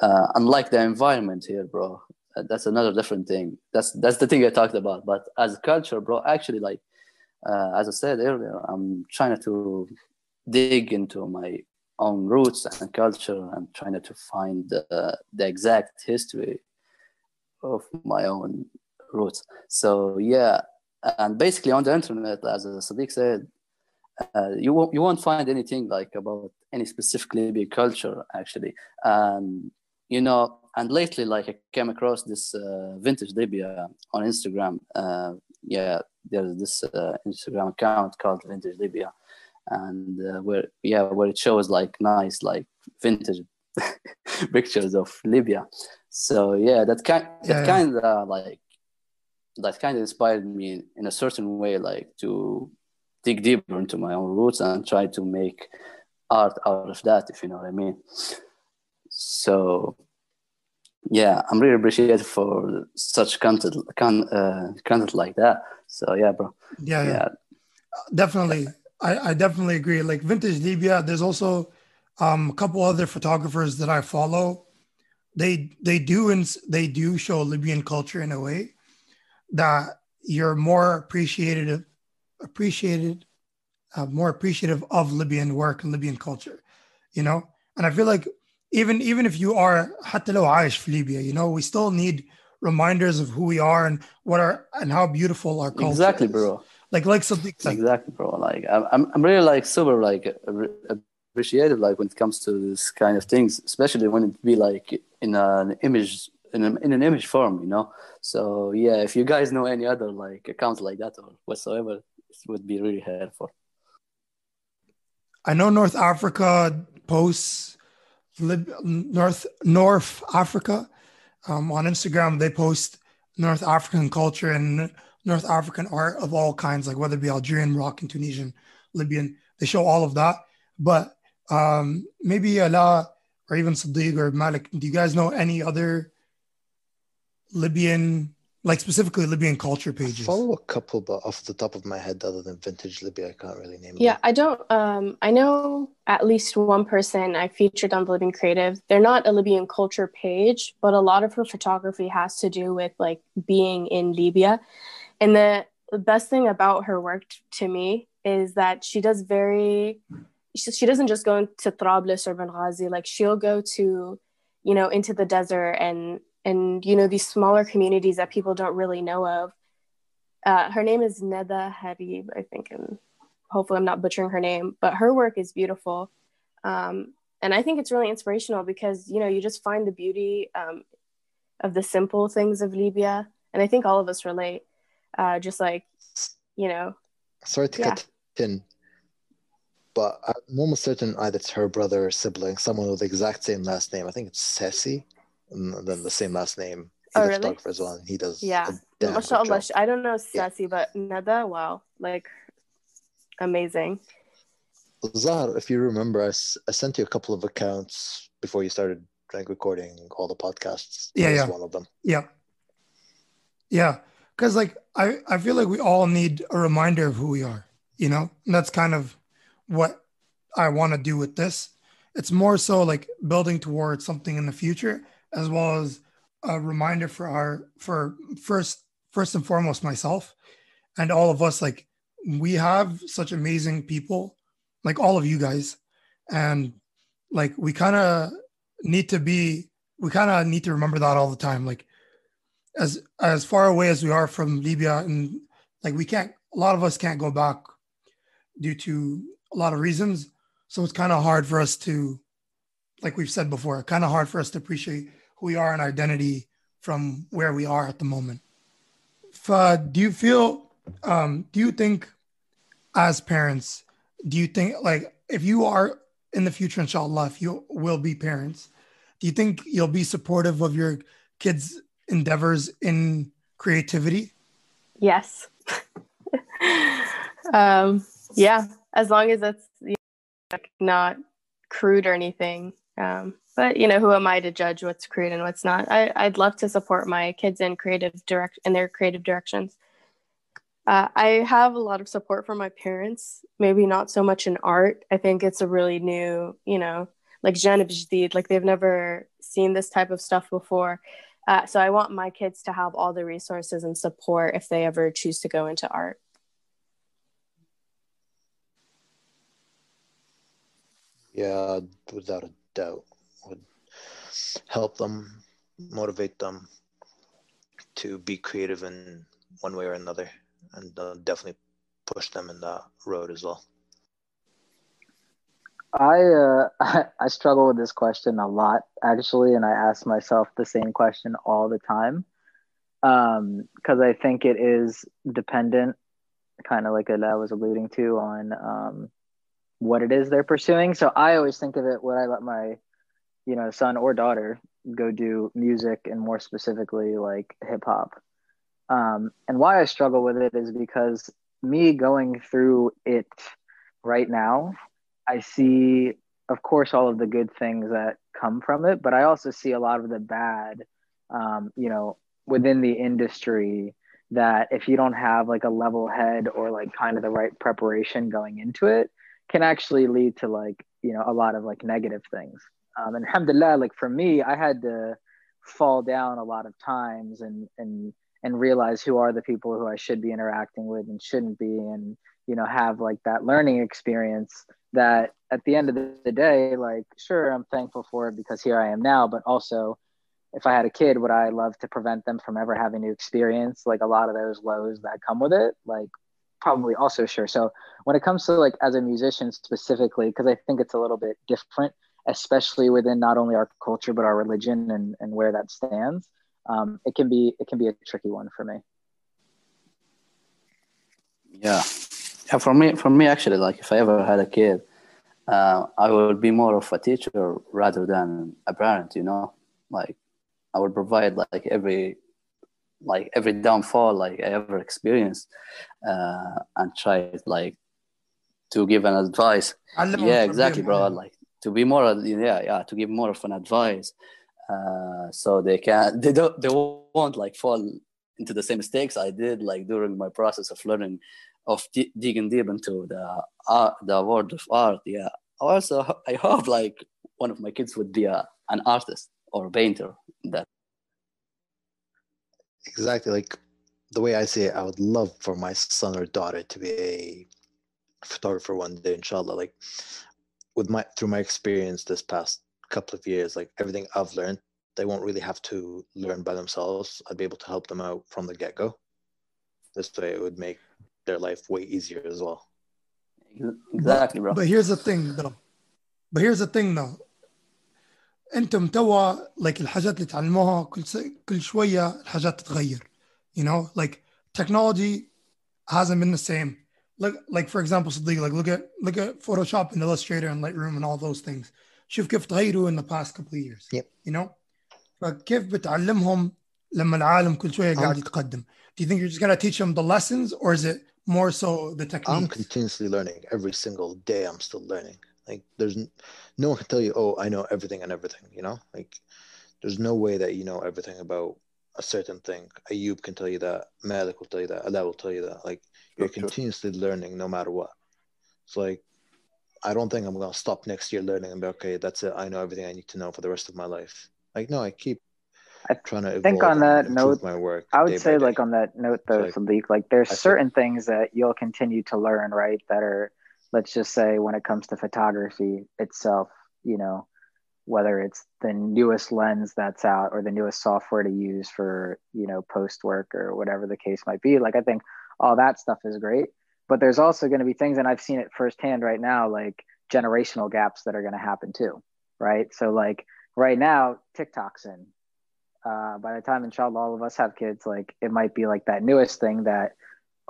S3: Uh, unlike the environment here, bro. Uh, that's another different thing. That's that's the thing I talked about. But as a culture, bro, actually, like uh, as I said earlier, I'm trying to dig into my own roots and culture and trying to find the, the exact history of my own roots. So yeah, and basically on the internet, as Sadiq said, uh, you won't you won't find anything like about any specific Libyan culture actually. And you know, and lately, like I came across this uh, vintage Libya on Instagram. Uh, yeah, there's this uh, Instagram account called Vintage Libya, and uh, where yeah where it shows like nice like vintage pictures of Libya. So yeah, that kind that yeah, kind of like that kind of inspired me in a certain way, like to dig deeper into my own roots and try to make art out of that, if you know what I mean. So yeah, I'm really appreciative for such content, con, uh, content like that. So yeah, bro.
S1: Yeah, yeah. yeah. definitely. I, I definitely agree. Like vintage Libya, there's also um, a couple other photographers that I follow. They they do and they do show Libyan culture in a way that you're more appreciated appreciated uh, more appreciative of libyan work and libyan culture you know? And i feel like even even if you are Aish libya you know we still need reminders of who we are and what our and how beautiful our culture
S3: exactly bro.
S1: Like like something
S3: exactly bro. Like I'm, I'm really like super like appreciative like when it comes to this kind of things especially when it be like in an image in, a, in an image form, you know. So yeah, if you guys know any other like accounts like that or whatsoever, it would be really helpful.
S1: I know North Africa posts Lib- North North Africa um, on Instagram. They post North African culture and North African art of all kinds, like whether it be Algerian, Moroccan, Tunisian, Libyan. They show all of that. But um, maybe Ala or even Sadiq or Malik, do you guys know any other Libyan, like specifically Libyan culture
S4: I
S1: pages?
S4: follow a couple, but off the top of my head, other than Vintage Libya, I can't really name
S2: Yeah,
S4: them.
S2: I don't. Um, I know at least one person I featured on the Libyan Creative. They're not a Libyan culture page, but a lot of her photography has to do with like being in Libya. And the, the best thing about her work t- to me is that she does very. She, she doesn't just go into Trablus or Benghazi. Like she'll go to, you know, into the desert and and you know these smaller communities that people don't really know of. Uh, her name is Neda Harib, I think, and hopefully I'm not butchering her name, but her work is beautiful. Um, and I think it's really inspirational because, you know, you just find the beauty um, of the simple things of Libya. And I think all of us relate, uh, just like, you know,
S4: Sorry to
S2: Yeah.
S4: cut in, but I'm almost certain either it's her brother or sibling, someone with the exact same last name. I think it's Sessi, and then the same last name. He's
S2: Oh,
S4: a
S2: really?
S4: photographer as well, and he does
S2: yeah.
S4: a damn good
S2: I don't know
S4: Yeah.
S2: But Nada, wow, like amazing.
S4: Zahar, if you remember, I, s- I sent you a couple of accounts before you started like recording all the podcasts.
S1: Yeah, yeah.
S4: one of them.
S1: Yeah. Yeah. Cause like I, I feel like we all need a reminder of who we are, you know? And that's kind of what I want to do with this. It's more so like building towards something in the future, as well as a reminder for our for first first and foremost myself and all of us. Like we have such amazing people, like all of you guys. And like we kind of need to be we kind of need to remember that all the time. Like as as far away as we are from Libya, and like we can't, a lot of us can't go back due to a lot of reasons. So it's kind of hard for us to, like we've said before, kind of hard for us to appreciate who we are and identity from where we are at the moment. Uh, do you feel? Um, do you think, as parents, do you think like if you are in the future, inshallah, if you will be parents, do you think you'll be supportive of your kids' endeavors in creativity?
S2: Yes. um, yeah, as long as it's you know, like, not crude or anything. Um, but you know, who am I to judge what's crude and what's not? I, I'd love to support my kids in creative direct in their creative directions. Uh, I have a lot of support from my parents. Maybe not so much in art. I think it's a really new, you know, like like they've never seen this type of stuff before. Uh, so I want my kids to have all the resources and support if they ever choose to go into art.
S4: Yeah, without a doubt, would help them, motivate them to be creative in one way or another, and uh, definitely push them in that road as well.
S5: I uh I, struggle with this question a lot actually, and I ask myself the same question all the time. Um, because I think it is dependent, kind of like I was alluding to, on um what it is they're pursuing. So I always think of it when I let my, you know, son or daughter go do music and more specifically like hip hop. Um, and why I struggle with it is because me going through it right now, I see, of course, all of the good things that come from it, but I also see a lot of the bad, um, you know, within the industry that if you don't have like a level head or like kind of the right preparation going into it, can actually lead to like, you know, a lot of like negative things. Um, and alhamdulillah, like for me, I had to fall down a lot of times and, and, and realize who are the people who I should be interacting with and shouldn't be, and, you know, have like that learning experience that at the end of the day, like, sure, I'm thankful for it because here I am now, but also if I had a kid, would I love to prevent them from ever having to experience like a lot of those lows that come with it? Like, probably also sure. So when it comes to like as a musician specifically, because I think it's a little bit different, especially within not only our culture but our religion and and where that stands, um, it can be it can be a tricky one for me.
S3: Yeah, yeah. For me, for me, actually, like if I ever had a kid, uh, I would be more of a teacher rather than a parent. You know, like I would provide like every like every downfall like I ever experienced, uh, and try like to give an advice. Yeah, exactly, bro. Like to be more, yeah, yeah, to give more of an advice, uh, so they can they don't they won't like fall into the same mistakes I did like during my process of learning of d- digging deep into the art, the world of art. Yeah. Also, I hope like one of my kids would be a, an artist or a painter. That
S4: exactly like the way I see it. I would love for my son or daughter to be a photographer one day, inshallah. Like with my through my experience this past couple of years, like everything I've learned, they won't really have to learn by themselves. I'd be able to help them out from the get go. This way, it would make their life way easier as well.
S3: Exactly, bro.
S1: But here's the thing, though. But here's the thing, though. انتم توا like الحاجات اللي تعلموها كل س... كل شويه الحاجات تتغير you know like technology hasn't been the same look like for example like look at look at Photoshop and Illustrator and Lightroom and all those things. شوف كيف تغيروا in the past couple of years.
S4: Yep.
S1: You know? فكيف بتعلمهم لما العالم كل شوية um, قاعد يتقدم. Do you think you're just gonna teach them the lessons or is it more so the technique?
S4: I'm continuously learning. Every single day I'm still learning. Like there's no one can tell you, oh, I know everything and everything, you know? Like there's no way that you know everything about a certain thing. Ayub can tell you that, Malik will tell you that, Ala will tell you that. Like you're continuously learning no matter what. It's like I don't think I'm gonna stop next year learning and be okay, that's it, I know everything I need to know for the rest of my life. Like no, I keep
S5: I
S4: trying to
S5: think on that note
S4: my work.
S5: I would say like on that note though, like, Sadiq, like there's I certain feel, things that you'll continue to learn, right? That are let's just say when it comes to photography itself, you know, whether it's the newest lens that's out or the newest software to use for, you know, post work or whatever the case might be. Like I think all that stuff is great. But there's also going to be things, and I've seen it firsthand right now, like generational gaps that are going to happen too. Right. So like right now, TikTok's in. Uh, by the time inshallah all of us have kids, like it might be like that newest thing that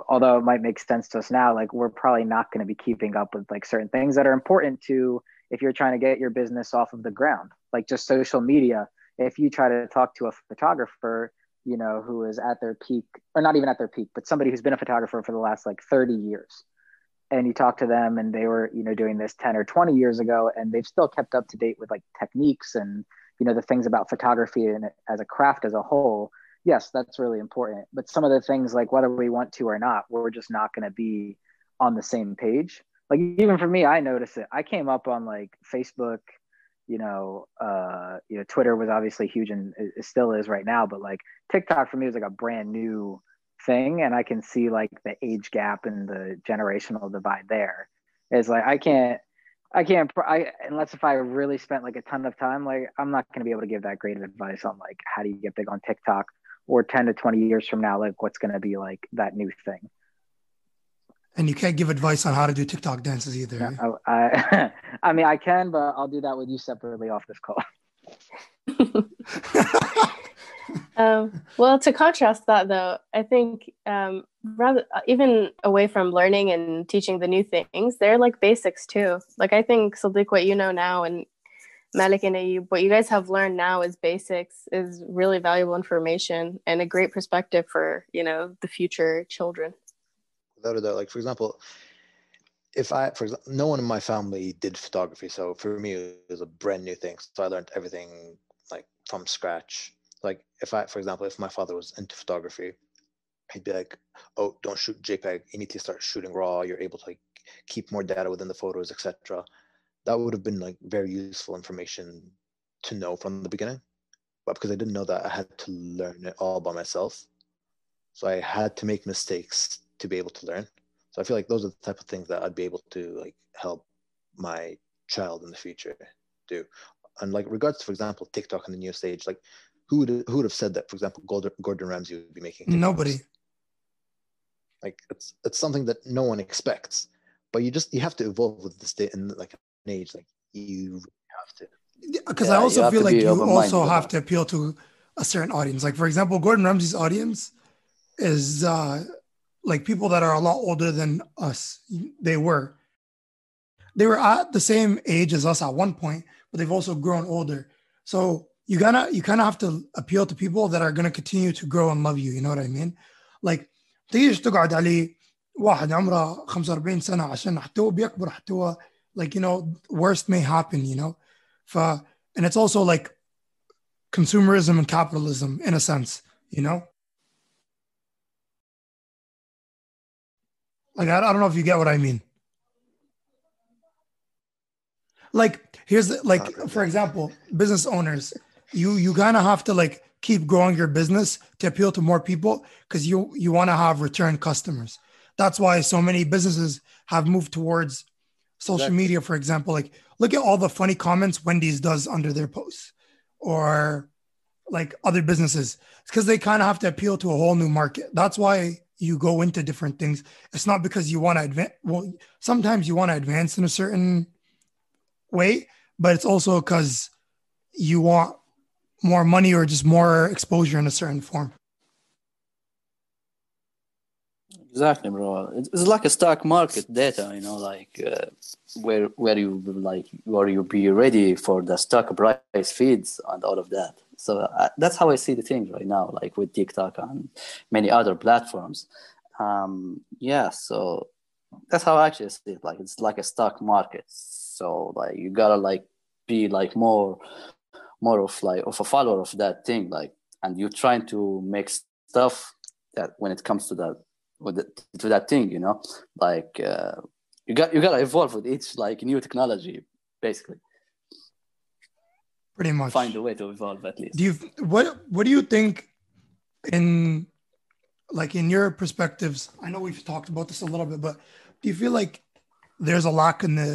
S5: although it might make sense to us now, like we're probably not going to be keeping up with like certain things that are important to if you're trying to get your business off of the ground, like just social media. If you try to talk to a photographer, you know, who is at their peak, or not even at their peak, but somebody who's been a photographer for the last like 30 years, and you talk to them and they were, you know, doing this 10 or 20 years ago, and they've still kept up to date with like techniques and, you know, the things about photography and as a craft as a whole yes, that's really important. But some of the things, like whether we want to or not, we're just not going to be on the same page. Like even for me, I notice it. I came up on like Facebook, you know, uh, you know, Twitter was obviously huge and it still is right now. But like TikTok for me was like a brand new thing, and I can see like the age gap and the generational divide there. It's like I can't. I can't. I unless if I really spent like a ton of time, like I'm not going to be able to give that great of advice on like how do you get big on TikTok or 10 to 20 years from now, like what's going to be like that new thing.
S1: And you can't give advice on how to do TikTok dances either.
S5: No, I, I mean, I can, but I'll do that with you separately off this call.
S2: um, well, to contrast that, though, I think um, rather even away from learning and teaching the new things, they're like basics too. Like I think Sadiq, what you know now, and Malik and Ayub, what you guys have learned now is basics, is really valuable information and a great perspective for, you know, the future children.
S4: Without a doubt, like for example, if I, for example, no one in my family did photography, so for me it was a brand new thing. So I learned everything like from scratch. Like if I, for example, if my father was into photography, he'd be like, "Oh, don't shoot JPEG. You need to start shooting RAW. You're able to like keep more data within the photos, etc." that would have been like very useful information to know from the beginning. But because I didn't know that, I had to learn it all by myself. So I had to make mistakes to be able to learn. So I feel like those are the type of things that I'd be able to like help my child in the future do. And like regards to, for example, TikTok in the new stage, like who would who would have said that? For example, Gordon, Gordon Ramsay would be making TikToks?
S1: Nobody.
S4: Like it's it's something that no one expects, but you just you have to evolve with this day and like an age. Like you have to.
S1: Because
S3: Yeah,
S1: I also feel like you also have
S3: that.
S1: to appeal to a certain audience. Like for example, Gordon Ramsay's audience is uh like people that are a lot older than us. They were. They were at the same age as us at one point, but they've also grown older. So you gotta you kind of have to appeal to people that are gonna continue to grow and love you. You know what I mean? Like تيجي تقعد عليه واحد عمره 45 سنة عشان حتى هو بيكبر حتى هو like you know worst may happen you know ف and it's also like consumerism and capitalism in a sense you know like I, I don't know if you get what I mean. Like here's the, like for example business owners you you kind of have to like keep growing your business to appeal to more people because you you want to have return customers. That's why so many businesses have moved towards social
S3: Exactly.
S1: media for example. Like look at all the funny comments wendy's does under their posts or like other businesses because they kind of have to appeal to a whole new market. That's why you go into different things it's not because you want to advance well sometimes you want to advance in a certain way but it's also because you want more money or just more exposure in a certain form
S3: Exactly, bro. It's like a stock market data, you know, like uh, where where you like where you be ready for the stock price feeds and all of that. So uh, that's how I see the thing right now, like with TikTok and many other platforms. Um, yeah, so that's how I actually see it. Like it's like a stock market. So like you gotta like be like more more of like of a follower of that thing, like, and you're trying to make stuff that when it comes to that with the, to that thing, you know, like uh, you got you gotta evolve with each like new technology, basically.
S1: Pretty much.
S3: Find a way to evolve at least.
S1: do you what what do you think in like in your perspectives i know we've talked about this a little bit but do you feel like there's a lack in the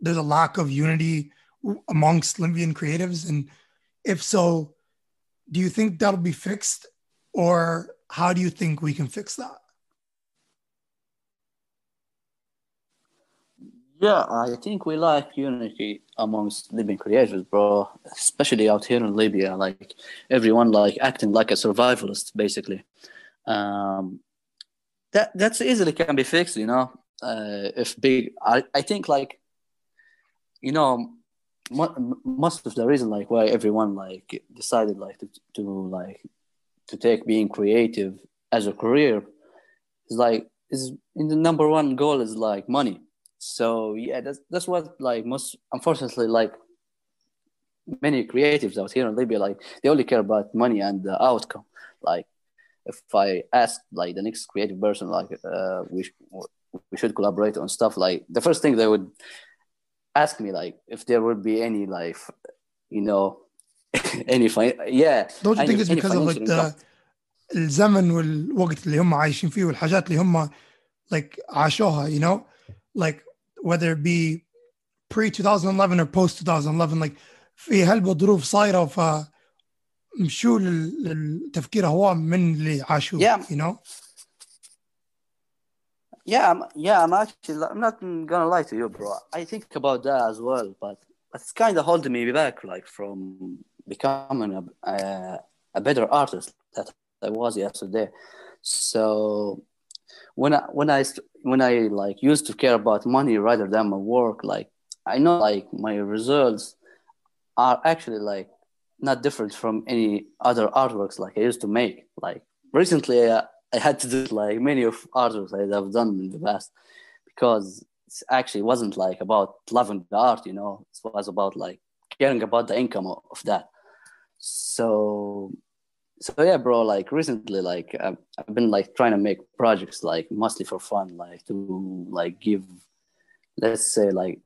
S1: there's a lack of unity amongst libyan creatives? And if so do you think that'll be fixed? Or how do you think we can fix that
S3: Yeah, I think we like unity amongst Libyan creators, bro. Especially out here in Libya, like everyone like acting like a survivalist, basically. Um, that that's easily can be fixed, you know. Uh, if big, I, I think like, you know, mo- most of the reason like why everyone like decided like to, to like to take being creative as a career is like is in the number one goal is like money so yeah that's that's what like most unfortunately like many creatives out here in libya like they only care about money and the outcome like if i ask like the next creative person like uh we, sh- we should collaborate on stuff like the first thing they would ask me like if there would be any like you know any fi- yeah
S1: don't you
S3: any-
S1: think it's
S3: any
S1: because of like
S3: financial
S1: the
S3: income.
S1: الزمن والوقت اللي هم عايشين فيه والحاجات اللي هم like عاشوها you know like whether it be pre 2011 or post 2011 like في هالظروف صايره ف مشوا لل- للتفكير هو من اللي عاشوه
S3: Yeah.
S1: you know
S3: Yeah, I'm, yeah, I'm actually, I'm not gonna lie to you, bro. I think about that as well, but it's kind of holding me back, like from becoming a, a, a better artist that I was yesterday. So when I when I st- when I like used to care about money rather than my work, like I know like my results are actually like not different from any other artworks like I used to make. Like recently, I had to do like many of artworks I've done in the past because it actually wasn't like about loving the art, you know. It was about like caring about the income of that. So, so yeah, bro. Like recently, like I've, I've been like trying to make projects like mostly for fun, like to like give, let's say like,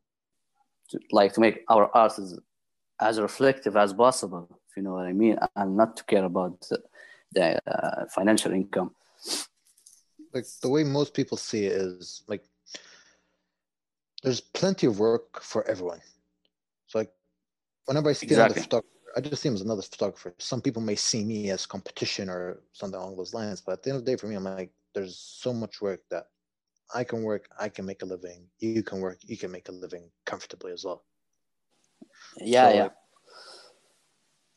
S3: to, like to make our art as, as reflective as possible, if you know what I mean, and not to care about the, the uh, financial income.
S4: like the way most people see it is like there's plenty of work for everyone. So like whenever I see it on the
S3: Exactly.
S4: photographer, I just see him as another photographer. Some people may see me as competition or something along those lines, but at the end of the day, for me, I'm like, there's so much work that I can work, I can make a living. You can work, you can make a living comfortably as well.
S3: Yeah,
S4: So,
S3: yeah.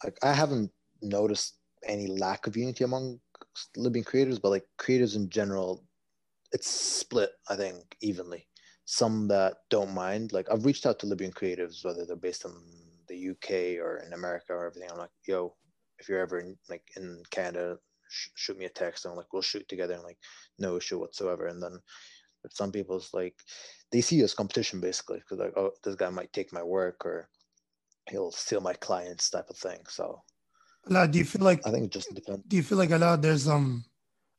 S4: like, I haven't noticed any lack of unity among Libyan creators, but like creators in general, it's split, I think, evenly. Some that don't mind, like I've reached out to Libyan creatives, whether they're based in the UK or in America or everything. I'm like, yo, if you're ever in, like in Canada, sh- shoot me a text. And I'm like, we'll shoot together. And like, no issue whatsoever. And then but some people's like, they see you as competition basically because like, oh, this guy might take my work or he'll steal my clients type of thing. So
S1: Ala, do you feel like
S4: I think it just depends.
S1: do you feel like a lot there's um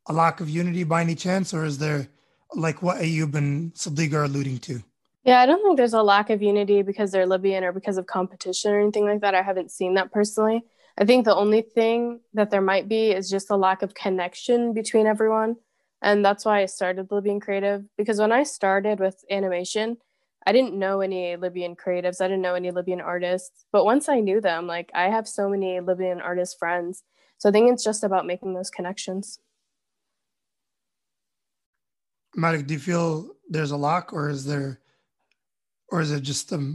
S1: a lack of unity by any chance, or is there like what Ayub and Sadiq are alluding to?
S2: Yeah, I don't think there's a lack of unity because they're Libyan or because of competition or anything like that. I haven't seen that personally. I think the only thing that there might be is just a lack of connection between everyone. And that's why I started Libyan Creative because when I started with animation, I didn't know any Libyan creatives. I didn't know any Libyan artists. But once I knew them, like I have so many Libyan artist friends. So I think it's just about making those connections.
S1: Malik, do you feel there's a lack, or is there, or is it just a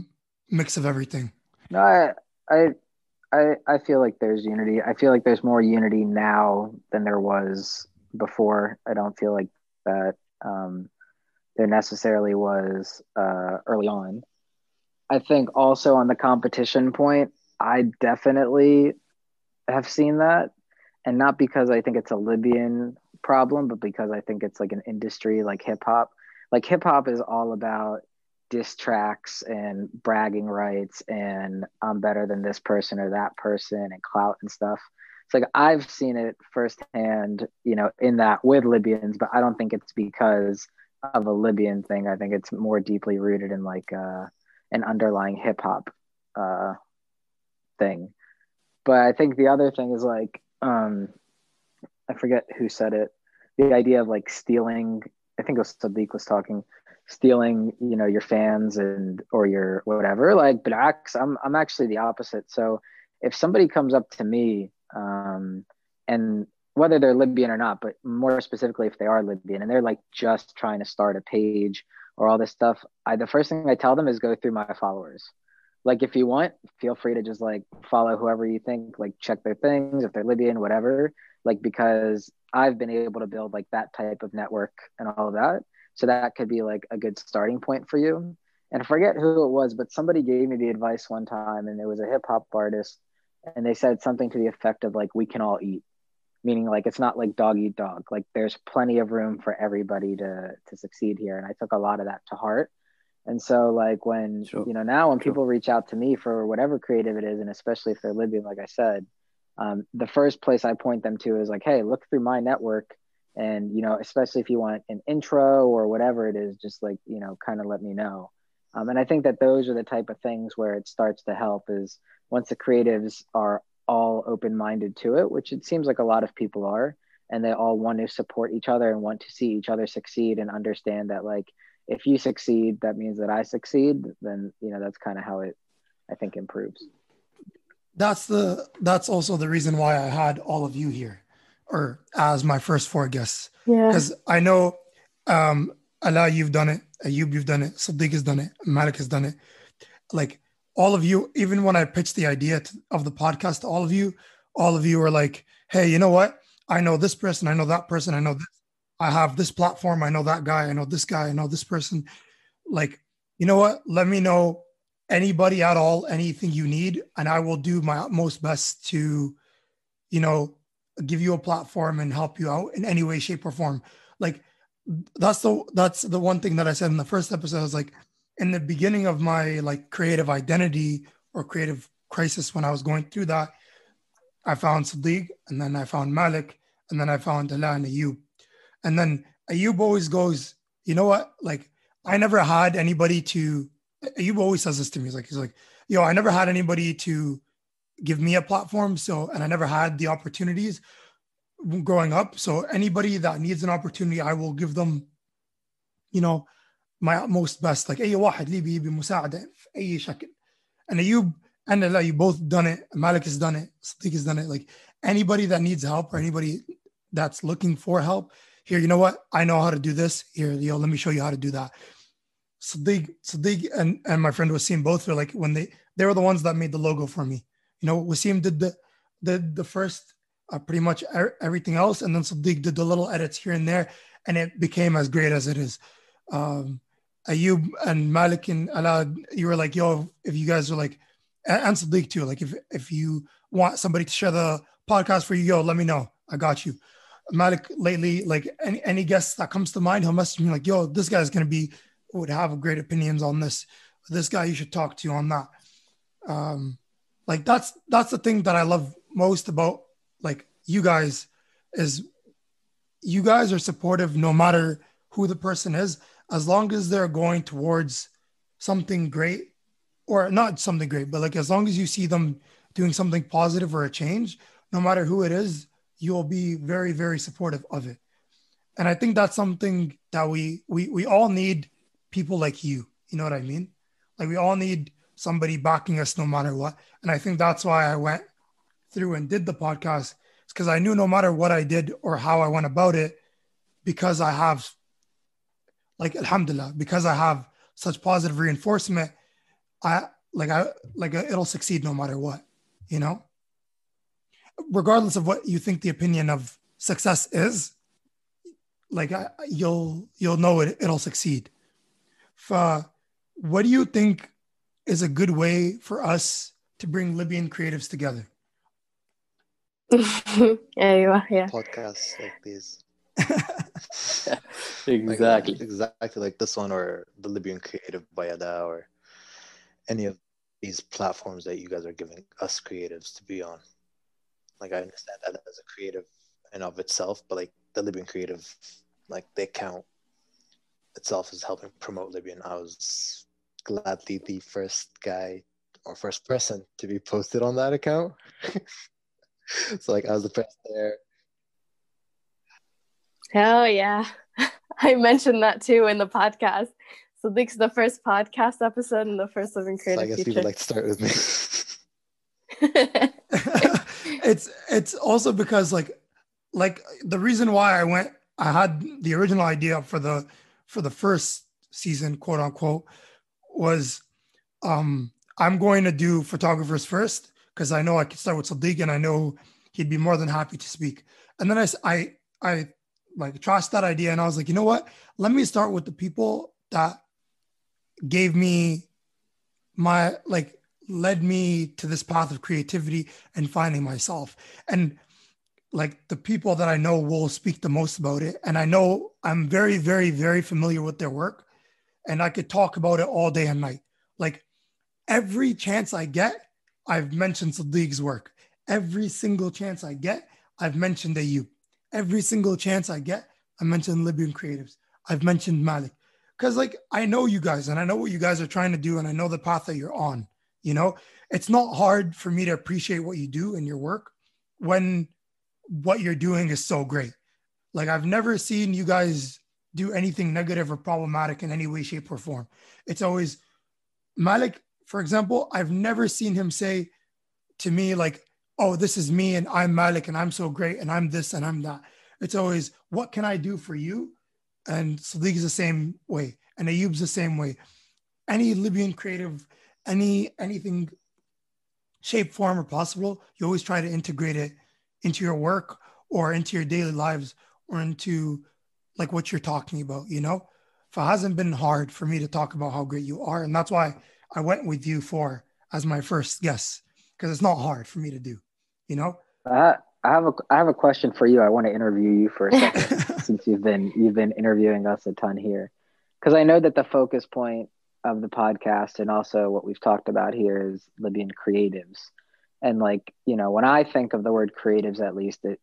S1: mix of everything?
S5: No, I, I, I, I feel like there's unity. I feel like there's more unity now than there was before. I don't feel like that um, there necessarily was uh, early on. I think also on the competition point, I definitely have seen that, and not because I think it's a Libyan problem, but because I think it's like an industry like hip hop. Like hip hop is all about diss tracks and bragging rights and I'm better than this person or that person and clout and stuff. It's like I've seen it firsthand, you know, in that with Libyans, but I don't think it's because of a Libyan thing. I think it's more deeply rooted in like uh, an underlying hip hop uh, thing. But I think the other thing is like, um, I forget who said it. The idea of like stealing, I think it was Sadiq was talking, stealing, you know, your fans and or your whatever. Like, but I'm I'm actually the opposite. So if somebody comes up to me, um, and whether they're Libyan or not, but more specifically if they are Libyan and they're like just trying to start a page or all this stuff, I the first thing I tell them is go through my followers. Like if you want, feel free to just like follow whoever you think, like check their things if they're Libyan, whatever. Like because I've been able to build like that type of network and all of that. So that could be like a good starting point for you. And I forget who it was, but somebody gave me the advice one time, and it was a hip hop artist, and they said something to the effect of like, "We can all eat," meaning like it's not like dog eat dog. Like there's plenty of room for everybody to to succeed here. And I took a lot of that to heart. And so like when
S3: Sure.
S5: you know now when
S3: Sure.
S5: people reach out to me for whatever creative it is, and especially if they're Libyan, like I said, um, the first place I point them to is like, hey, look through my network, and you know, especially if you want an intro or whatever it is, just like you know, kind of let me know. Um, and I think that those are the type of things where it starts to help is once the creatives are all open-minded to it, which it seems like a lot of people are, and they all want to support each other and want to see each other succeed and understand that like if you succeed, that means that I succeed. Then you know that's kind of how it, I think, improves.
S1: That's the that's also the reason why I had all of you here, or as my first four guests,
S2: Yeah.
S1: because I know, um, Ala, you've done it, Ayub, you've done it, Sadiq has done it, Malik has done it. Like all of you, even when I pitched the idea to, of the podcast to all of you, all of you were like, "Hey, you know what? I know this person, I know that person, I know this. I have this platform, I know that guy, I know this guy, I know this person." Like, you know what? Let me know anybody at all, anything you need, and I will do my utmost best to, you know, give you a platform and help you out in any way, shape, or form. Like that's the that's the one thing that I said in the first episode. I was like, in the beginning of my like creative identity or creative crisis when I was going through that, I found Sadiq and then I found Malik and then I found Ala and Ayub. And then Ayub always goes, you know what? Like I never had anybody to Ayub always says this to me. He's like, he's like, yo, I never had anybody to give me a platform. So, and I never had the opportunities growing up. So, anybody that needs an opportunity, I will give them, you know, my utmost best. Like, أي واحد ليبي يبي مساعدة في أي شكل. And Ayub and Ala, you both done it. Malik has done it. Sadiq has done it. Like anybody that needs help or anybody that's looking for help, here, you know what? I know how to do this. Here, yo, let me show you how to do that. Sadiq, Sadiq and, and my friend Wasim both were like when they they were the ones that made the logo for me. You know, Wasim did the did the first uh, pretty much er- everything else, and then Sadiq did the little edits here and there, and it became as great as it is. Um, Ayub and Malik and Ala, you were like, yo, if you guys are like, and Sadiq too, like if if you want somebody to share the podcast for you, yo, let me know. I got you. Malik lately, like any any guest that comes to mind, he'll message me like, yo, this guy's gonna be would have great opinions on this. This guy you should talk to on that. Um, like that's that's the thing that I love most about like you guys is you guys are supportive no matter who the person is, as long as they're going towards something great or not something great, but like as long as you see them doing something positive or a change, no matter who it is, you'll be very, very supportive of it. And I think that's something that we we we all need people like you. You know what I mean? Like we all need somebody backing us no matter what. And I think that's why I went through and did the podcast. It's because I knew no matter what I did or how I went about it, because I have like alhamdulillah, because I have such positive reinforcement, I like I like uh, it'll succeed no matter what, you know? Regardless of what you think the opinion of success is, like I, you'll you'll know it it'll succeed. For what do you think is a good way for us to bring Libyan creatives together?
S2: yeah, you are. yeah.
S4: Podcasts like these.
S3: exactly.
S4: Like, exactly like this one or the Libyan Creative Bayada or any of these platforms that you guys are giving us creatives to be on. Like I understand that as a creative in of itself, but like the Libyan Creative, like the account itself is helping promote Libyan. I was gladly the first guy or first person to be posted on that account. so like I was the first there.
S2: Hell yeah. I mentioned that too in the podcast. So this is the first podcast episode and the first Libyan Creative.
S4: So I guess
S2: future.
S4: people like to start with me.
S1: it's it's also because like like the reason why I went I had the original idea for the for the first season, quote unquote, was um, I'm going to do photographers first because I know I can start with Sadiq and I know he'd be more than happy to speak. And then I, I, I like trust that idea and I was like, you know what? Let me start with the people that gave me my like led me to this path of creativity and finding myself. And like the people that I know will speak the most about it. And I know I'm very, very, very familiar with their work and I could talk about it all day and night. Like every chance I get, I've mentioned Sadiq's work. Every single chance I get, I've mentioned Ayub. Every single chance I get, I mentioned Libyan creatives. I've mentioned Malik. Because like I know you guys and I know what you guys are trying to do and I know the path that you're on. You know, it's not hard for me to appreciate what you do in your work when what you're doing is so great. Like I've never seen you guys do anything negative or problematic in any way, shape, or form. It's always Malik, for example, I've never seen him say to me, like, oh, this is me and I'm Malik and I'm so great and I'm this and I'm that. It's always, what can I do for you? And Sadiq is the same way, and Ayub's the same way. Any Libyan creative, any anything shape, form, or possible, you always try to integrate it into your work or into your daily lives or into like what you're talking about, you know? If it hasn't been hard for me to talk about how great you are. And that's why I went with you for as my first guest, because it's not hard for me to do, you know?
S5: Uh, I have a I have a question for you. I want to interview you for a second since you've been you've been interviewing us a ton here. Because I know that the focus point of the podcast and also what we've talked about here is Libyan creatives. And like, you know, when I think of the word creatives at least, it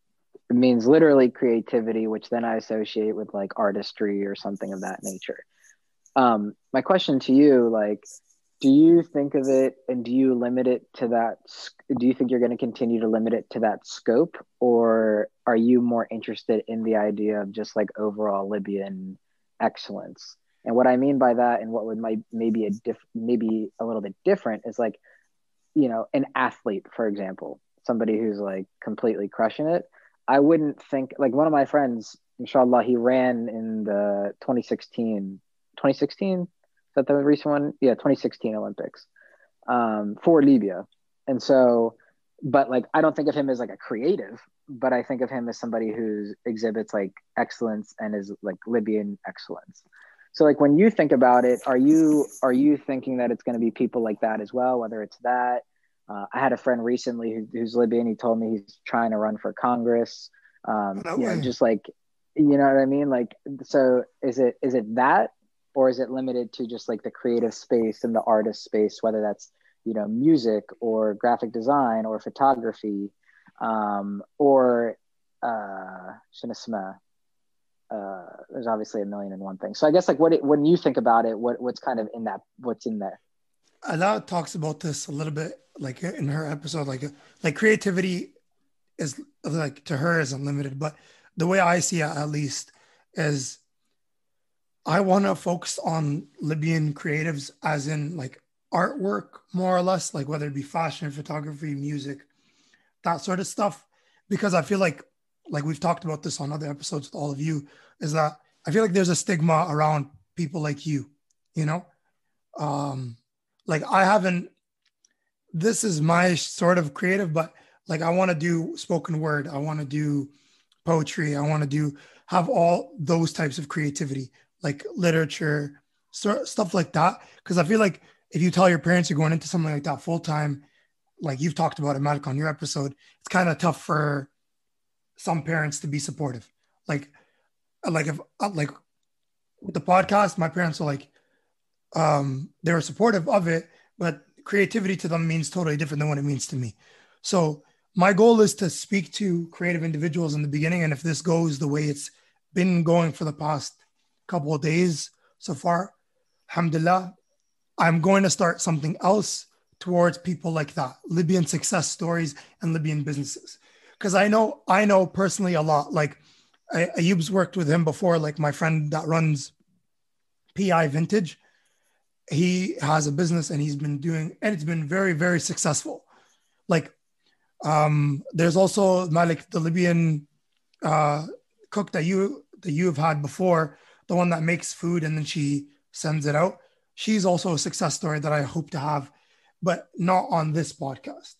S5: it means literally creativity, which then I associate with like artistry or something of that nature. Um, my question to you, like, do you think of it and do you limit it to that? Do you think you're going to continue to limit it to that scope, or are you more interested in the idea of just like overall Libyan excellence? And what I mean by that, and what would might maybe a diff, maybe a little bit different, is like you know, an athlete, for example, somebody who's like completely crushing it, I wouldn't think like one of my friends, inshallah, he ran in the 2016, 2016, is that the recent one? Yeah, 2016 Olympics um, for Libya. And so, but like, I don't think of him as like a creative, but I think of him as somebody who exhibits like excellence and is like Libyan excellence. So like when you think about it, are you are you thinking that it's going to be people like that as well? Whether it's that, uh, I had a friend recently who, who's Libyan. He told me he's trying to run for Congress. Um, no you know, just like you know what I mean. Like, so is it is it that, or is it limited to just like the creative space and the artist space, whether that's you know music or graphic design or photography, um, or uh, uh, there's obviously a million and one things. So I guess like what it, when you think about it, what what's kind of in that what's in there?
S1: Ala talks about this a little bit, like in her episode, like like creativity is like to her is unlimited, but the way I see it, at least, is I want to focus on Libyan creatives, as in like artwork, more or less, like whether it be fashion, photography, music, that sort of stuff, because I feel like like we've talked about this on other episodes with all of you, is that I feel like there's a stigma around people like you, you know? Um, like I haven't, this is my sort of creative, but like I want to do spoken word, I want to do poetry, I want to do, have all those types of creativity, like literature, stuff like that. Cause I feel like if you tell your parents you're going into something like that full time, like you've talked about it, Malik, on your episode, it's kind of tough for some parents to be supportive. Like, like if like with the podcast, my parents are like, um, they were supportive of it, but creativity to them means totally different than what it means to me. So my goal is to speak to creative individuals in the beginning, and if this goes the way it's been going for the past couple of days so far, alhamdulillah, I'm going to start something else towards people like that, Libyan success stories and Libyan businesses because I know I know personally a lot. Like Ayub's worked with him before. Like my friend that runs PI Vintage, he has a business and he's been doing and it's been very very successful. Like um, there's also Malik, the Libyan uh, cook that you that you have had before, the one that makes food and then she sends it out. She's also a success story that I hope to have, but not on this podcast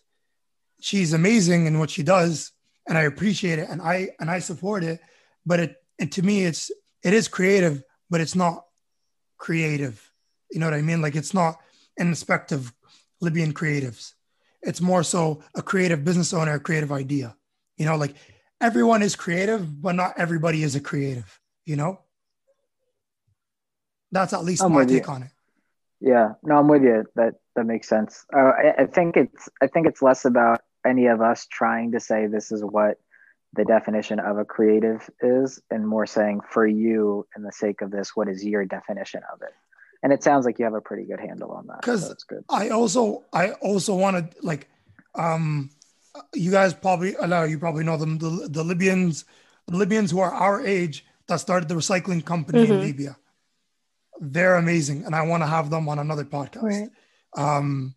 S1: she's amazing in what she does and I appreciate it and I and I support it. But it and to me it's it is creative, but it's not creative. You know what I mean? Like it's not an aspect of Libyan creatives. It's more so a creative business owner, a creative idea. You know, like everyone is creative, but not everybody is a creative, you know? That's at least I'm my take
S5: you.
S1: on it.
S5: Yeah, no, I'm with you. That that makes sense. Uh, I, I think it's I think it's less about any of us trying to say this is what the definition of a creative is and more saying for you in the sake of this what is your definition of it and it sounds like you have a pretty good handle on that
S1: because so good i also i also want to like um you guys probably allow you probably know them the, the libyans the libyans who are our age that started the recycling company mm-hmm. in libya they're amazing and i want to have them on another podcast right. um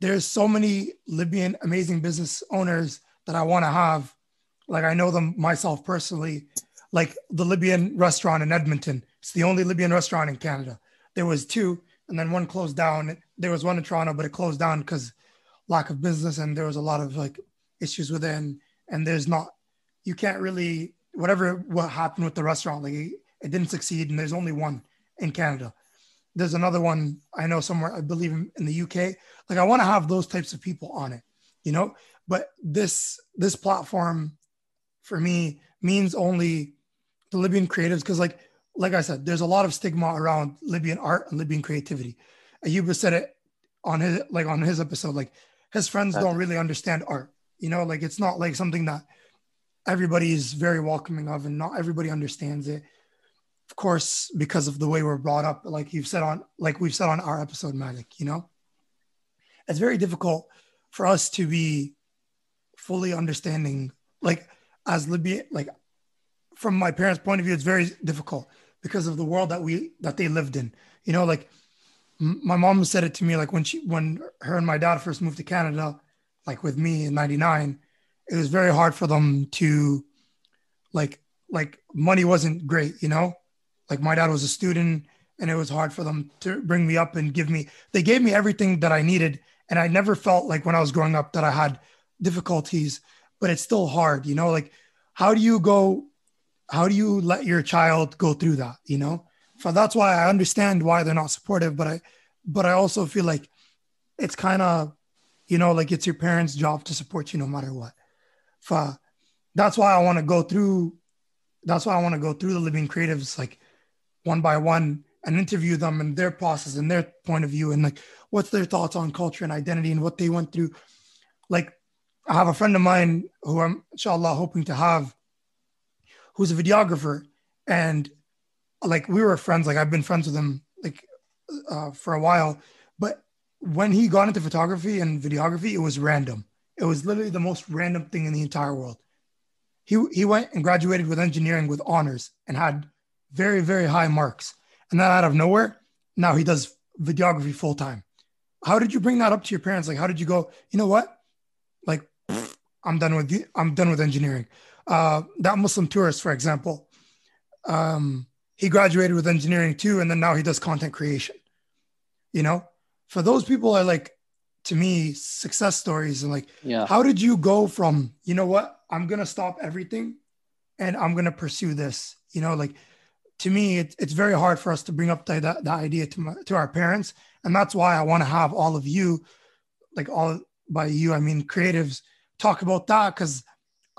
S1: there's so many Libyan amazing business owners that I want to have. Like I know them myself personally, like the Libyan restaurant in Edmonton. It's the only Libyan restaurant in Canada. There was two, and then one closed down. There was one in Toronto, but it closed down because lack of business, and there was a lot of like issues within. And, there's not, you can't really whatever what happened with the restaurant, like it, didn't succeed, and there's only one in Canada there's another one I know somewhere, I believe in the UK. Like I want to have those types of people on it, you know. But this this platform for me means only the Libyan creatives because like like I said, there's a lot of stigma around Libyan art and Libyan creativity. Ayuba said it on his like on his episode, like his friends don't really understand art. You know, like it's not like something that everybody is very welcoming of and not everybody understands it of course, because of the way we're brought up, like you've said on, like we've said on our episode, Malik, you know, it's very difficult for us to be fully understanding, like as Libya, like from my parents' point of view, it's very difficult because of the world that we that they lived in. You know, like m- my mom said it to me like when she when her and my dad first moved to Canada, like with me in '99, it was very hard for them to, like like money wasn't great, you know, like my dad was a student and it was hard for them to bring me up and give me they gave me everything that I needed and I never felt like when I was growing up that I had difficulties, but it's still hard, you know, like how do you go how do you let your child go through that, you know? So that's why I understand why they're not supportive, but I but I also feel like it's kind of you know like it's your parents' job to support you no matter what. So that's why I want to go through that's why I want to go through the Libyan creatives like one by one and interview them and their process and their point of view and like what's their thoughts on culture and identity and what they went through. Like I have a friend of mine who I'm inshallah hoping to have who's a videographer. And like we were friends like I've been friends with him like uh, for a while. But when he got into photography and videography it was random. It was literally the most random thing in the entire world. He he went and graduated with engineering with honors and had very very high marks. And then out of nowhere now he does videography full time how did you bring that up to your parents? Like how did you go you know what? Like i'm done with i'm done with engineering uh that muslim tourist for example um he graduated with engineering too and then now he does content creation you know? For those people are like to me success stories and like
S3: Yeah.
S1: how did you go from you know what i'm gonna stop everything and i'm gonna pursue this you know? Like to me it, it's very hard for us to bring up the, that, that idea to my, to our parents. And that's why i want to have all of you like all by you i mean creatives talk about that because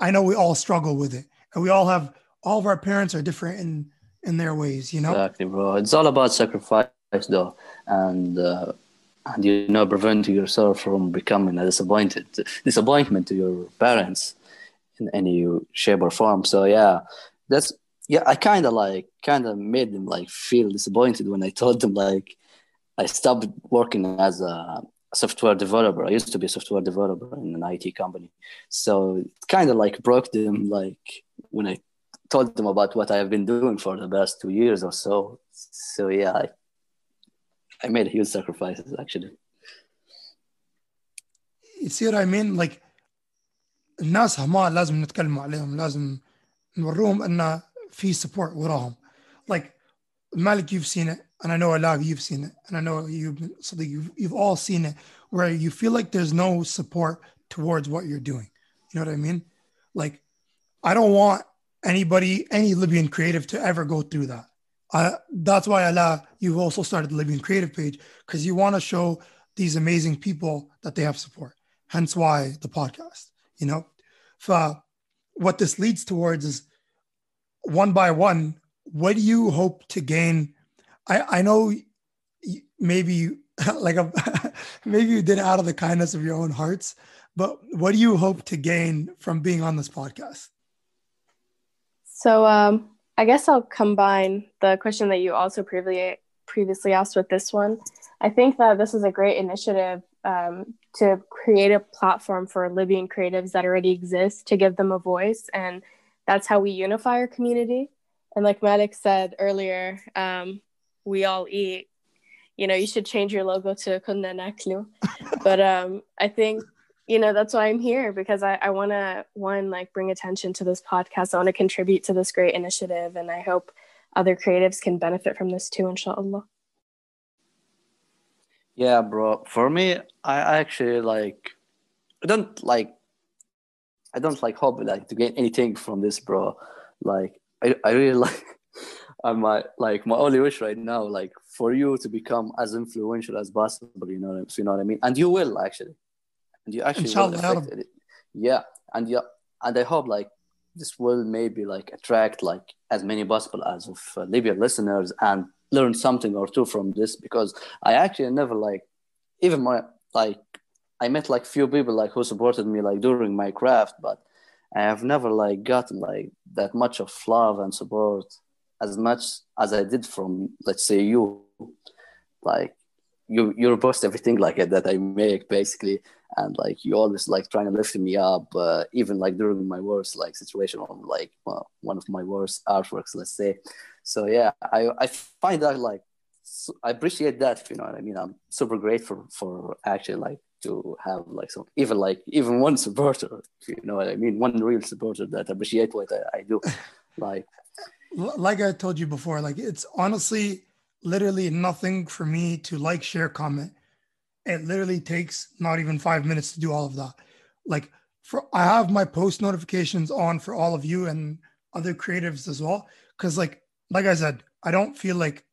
S1: i know we all struggle with it and we all have all of our parents are different in in their ways you know
S3: Exactly, bro. It's all about sacrifice, though, and uh, and you know, preventing yourself from becoming a disappointed disappointment to your parents in any shape or form. So yeah, that's yeah. I kind of like kind of made them like feel disappointed when I told them like I stopped working as a software developer. I used to be a software developer in an IT company, so it kind of like broke them like when I told them about what I have been doing for the past two years or so. So yeah, I, I made huge sacrifices actually.
S1: you see what I mean like الناس هما لازم نتكلم عليهم لازم نوروهم ان في support وراهم like Malik you've seen it and I know Ala you've seen it and I know you've been Sadiq you've, you've all seen it where you feel like there's no support towards what you're doing. You know what I mean? Like I don't want anybody any Libyan creative to ever go through that. Uh, that's why Ala you've also started the Libyan creative page because you want to show these amazing people that they have support. Hence why the podcast you know? For what this leads towards is one by one what do you hope to gain i i know maybe like a, maybe you did it out of the kindness of your own hearts but what do you hope to gain from being on this podcast
S2: So um, I guess I'll combine the question that you also previously previously asked with this one. I think that this is a great initiative um, to create a platform for Libyan creatives that already exist to give them a voice, and that's how we unify our community. And like Maddox said earlier, um, we all eat. You know, you should change your logo to Kunna Naklu. but um, I think you know that's why i'm here because i, I want to one like bring attention to this podcast i want to contribute to this great initiative and i hope other creatives can benefit from this too inshallah
S3: Yeah, bro. For me, I I actually like I don't like I don't like hope like to gain anything from this, bro. Like I, I really like I my like my only wish right now, like for you to become as influential as possible, you know, if you know what I mean. And you will actually. And you actually will affect it. Yeah. And yeah, and I hope like this will maybe like attract like as many possible as of uh, Libya listeners and learn something or two from this because I actually never like even my like I met like few people like who supported me like during my craft, but I have never like gotten like that much of love and support as much as I did from let's say you, like you you post everything like that I make basically, and like you always like trying to lift me up, uh, even like during my worst like situation or like well, one of my worst artworks, let's say. So yeah, I I find that like I appreciate that. You know what I mean. I'm super grateful for actually like to have like some even like even one supporter. You know what I mean. One real supporter that appreciate what I, I do. like,
S1: like I told you before, like it's honestly literally nothing for me to like, share, comment. It literally takes not even five minutes to do all of that. Like for I have my post notifications on for all of you and other creatives as well. Cause like like I said, I don't feel like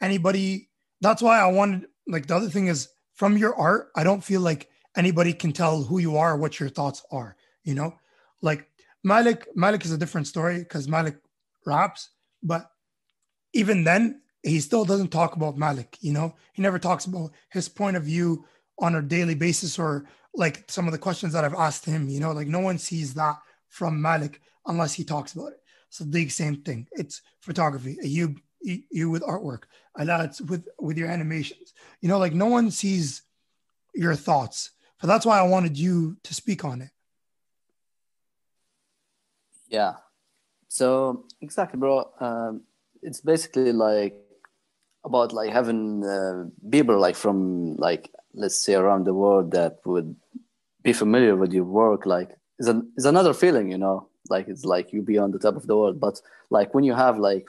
S1: anybody that's why I wanted like the other thing is from your art, I don't feel like anybody can tell who you are, what your thoughts are, you know? Like Malik, Malik is a different story because Malik raps, but even then, he still doesn't talk about Malik, you know? He never talks about his point of view on a daily basis or like some of the questions that I've asked him, you know, like no one sees that from Malik unless he talks about it. So the same thing. It's photography. You you with artwork. Ala, it's with with your animations. You know, like no one sees your thoughts. But that's why I wanted you to speak on it.
S3: Yeah. So exactly, bro. Um, it's basically like about like having uh, people like from like let's say around the world that would be familiar with your work like is an is another feeling you know like it's like you be on the top of the world but like when you have like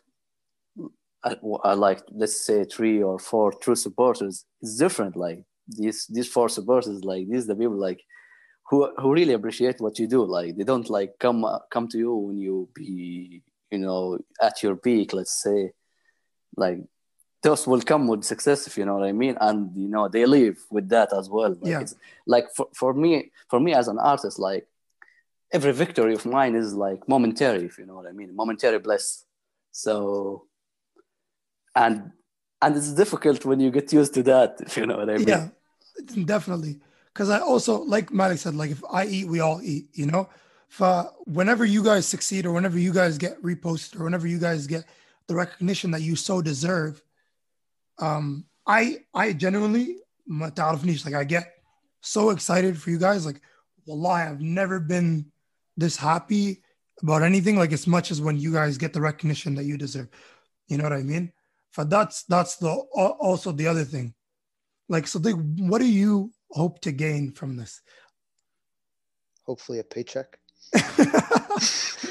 S3: uh, like let's say three or four true supporters it's different. Like these these four supporters like these the people like who who really appreciate what you do. Like they don't like come uh, come to you when you be you know at your peak let's say. Like those will come with success if you know what i mean. And you know they live with that as well. Like,
S1: yeah.
S3: like for, for me for me as an artist like every victory of mine is like momentary if you know what i mean. Momentary bliss. So and and it's difficult when you get used to that if you know what i mean.
S1: Yeah definitely. Because i also like malik said like if i eat we all eat you know? For whenever you guys succeed or whenever you guys get reposted or whenever you guys get the recognition that you so deserve um i i genuinely like i get so excited for you guys. Like wallahi i've never been this happy about anything like as much as when you guys get the recognition that you deserve. You know what i mean but that's that's the also the other thing. Like so they, what do you hope to gain from this?
S4: Hopefully a paycheck.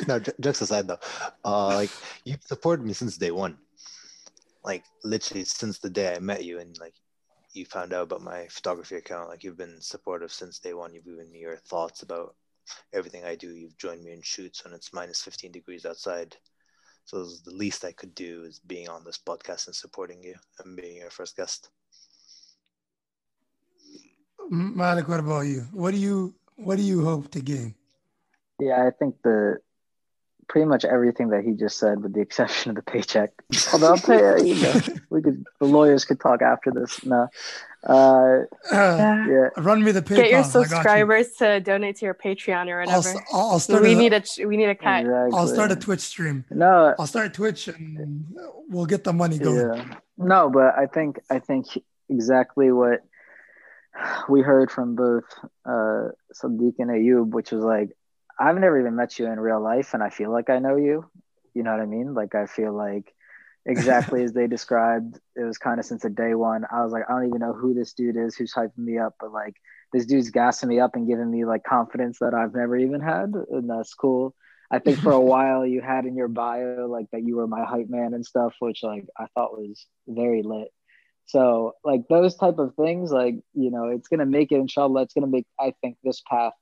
S4: No jokes aside though uh like you've supported me since day one. Like literally since the day i met you and like you found out about my photography account like you've been supportive since day one. You've given me your thoughts about everything i do. You've joined me in shoots when it's minus 15 degrees outside so the least i could do is being on this podcast and supporting you and being your first guest
S1: malik what about you what do you what do you hope to gain
S5: yeah i think the pretty much everything that he just said, with the exception of the paycheck. Although I'll tell you, uh, you know, we could the lawyers could talk after this. No, uh,
S1: yeah. Run me the PayPal.
S2: Get your subscribers you. to donate to your Patreon or whatever.
S1: I'll, I'll start.
S2: We a, need a we need a cut.
S5: Exactly.
S1: I'll start a Twitch stream.
S5: No,
S1: I'll start Twitch and we'll get the money going.
S5: Yeah. No, but I think I think exactly what we heard from both uh, Sadiq and Ayub, which was like I've never even met you in real life, and I feel like I know you. You know what I mean? Like I feel like exactly as they described. It was kind of since the day one. I was like, I don't even know who this dude is who's hyping me up, but like this dude's gassing me up and giving me like confidence that I've never even had, and that's cool. I think for a while you had in your bio like that you were my hype man and stuff, which like I thought was very lit. So like those type of things, like you know, it's gonna make it. Inshallah, it's gonna make I think this path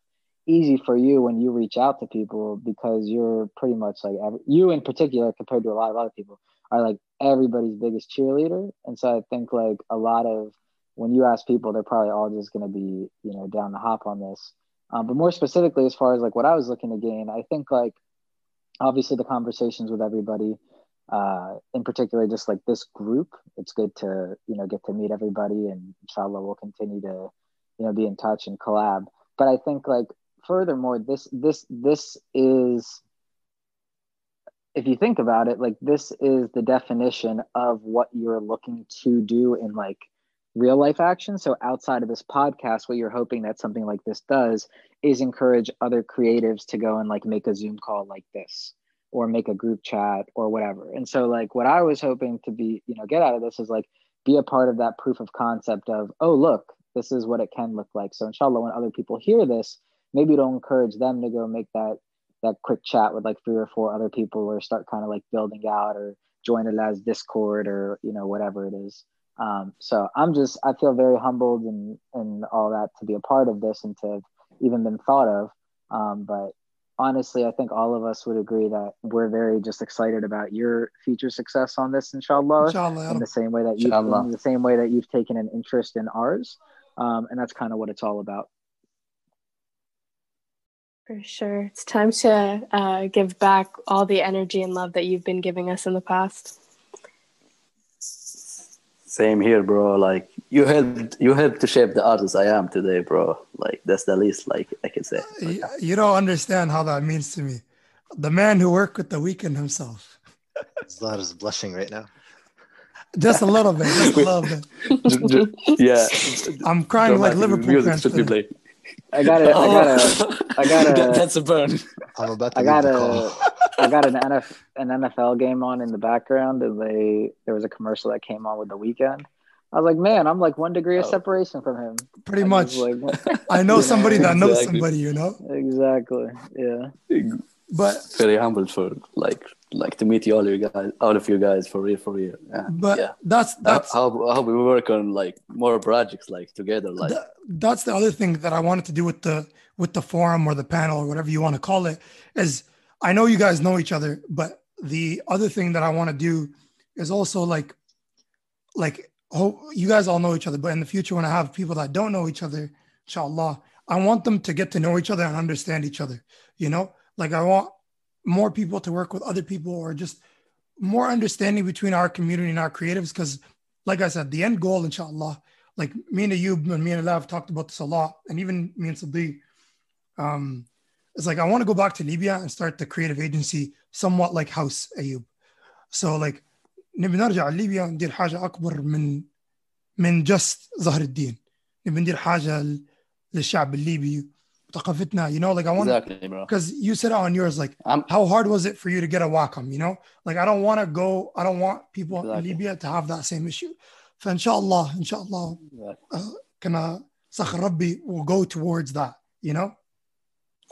S5: easy for you when you reach out to people because you're pretty much like you in particular compared to a lot of other people are like everybody's biggest cheerleader. And so i think like a lot of when you ask people they're probably all just going to be you know down the hop on this. Um, but more specifically as far as like what i was looking to gain i think like obviously the conversations with everybody uh, in particular just like this group it's good to you know get to meet everybody and inshallah we'll continue to you know be in touch and collab. But i think like furthermore, this this this is if you think about it, like this is the definition of what you're looking to do in like real life action. So outside of this podcast, what you're hoping that something like this does is encourage other creatives to go and like make a Zoom call like this. or make a group chat or whatever. And so like what I was hoping to be, you know, get out of this is like be a part of that proof of concept of, oh look, this is what it can look like. So inshallah, when other people hear this, maybe it'll encourage them to go make that that quick chat with like three or four other people or start kind of like building out or join it as discord or you know whatever it is. Um, so i'm just i feel very humbled and and all that to be a part of this and to have even been thought of. Um, but honestly i think all of us would agree that we're very just excited about your future success on this inshallah, inshallah. in the same way that you in the same way that you've taken an interest in ours. Um, and that's kind of what it's all about
S2: for sure. It's time to uh, give back all the energy and love that you've been giving us in the past.
S3: Same here, bro. Like you helped, you helped to shape the artist I am today, bro. Like that's the least like I can say.
S1: You, you don't understand how that means to me. The man who worked with the Weeknd himself.
S4: Zlad is blushing right now.
S1: Just a little bit. Just a little bit.
S3: yeah.
S1: I'm crying like Liverpool fans.
S5: I got it. I got a. I got a.
S3: That, that's a burn.
S4: I'm about to.
S5: I got a. I got an NFL an NFL game on in the background, and they there was a commercial that came on with the Weeknd. I was like, man, I'm like one degree of oh. separation from him.
S1: Pretty I much. Like, I know somebody that knows exactly. somebody, you know.
S5: Exactly. Yeah.
S1: But
S3: very humble for like like to meet you all you guys all of you guys for real for real yeah.
S1: but
S3: yeah.
S1: that's that's
S3: how, how we work on like more projects like together like
S1: that's the other thing that i wanted to do with the with the forum or the panel or whatever you want to call it is i know you guys know each other but the other thing that i want to do is also like like oh you guys all know each other but in the future when i have people that don't know each other inshallah i want them to get to know each other and understand each other you know like i want more people to work with other people or just more understanding between our community and our creatives. Because, like I said, the end goal, inshallah, like me and Ayub and me and Ala have talked about this a lot, and even me and Sadi, Um, it's like I want to go back to Libya and start the creative agency somewhat like House Ayub. So like نبي نرجع لليبيا ندير حاجة أكبر من من just ظهر الدين نبي ندير حاجة للشعب الليبي ثقافتنا you know like I want
S3: exactly bro
S1: because you said it on yours like I'm, how hard was it for you to get a Wacom you know like I don't want to go I don't want people exactly. in Libya to have that same issue فإن شاء الله إن شاء الله كنا سخر ربي will go towards that you know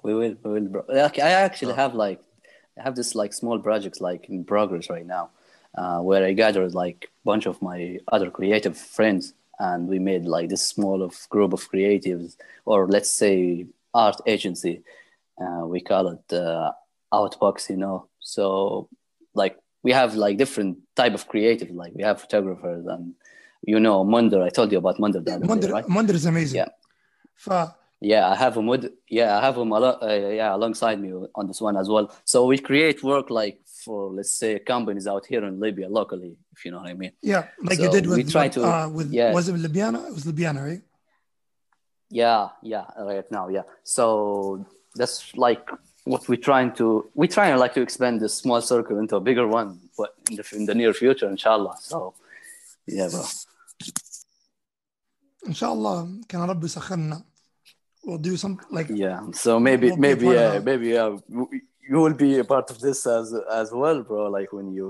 S3: we will we will bro like I actually have like I have this like small projects like in progress right now uh, where I gathered like a bunch of my other creative friends and we made like this small of group of creatives or let's say art agency. Uh, we call it uh, Outbox, you know. So like we have like different type of creative. Like we have photographers and you know Munder. I told you about Munder. That
S1: Munder,
S3: day, right?
S1: Munder is amazing.
S3: Yeah. Yeah, I have him with yeah, I have him a lot, uh, yeah alongside me on this one as well. So we create work like for let's say companies out here in Libya locally, if you know what I mean.
S1: Yeah, like so you did with, we try to, uh, with yeah. was it Libyana? It was Libyana, right?
S3: yeah yeah right now yeah so that's like what we're trying to we're trying like to expand this small circle into a bigger one but in the, in the near future inshallah so yeah bro
S1: inshallah can rabbi sakharna we'll do something like
S3: yeah so maybe we'll maybe yeah maybe yeah. you will be a part of this as as well bro like when you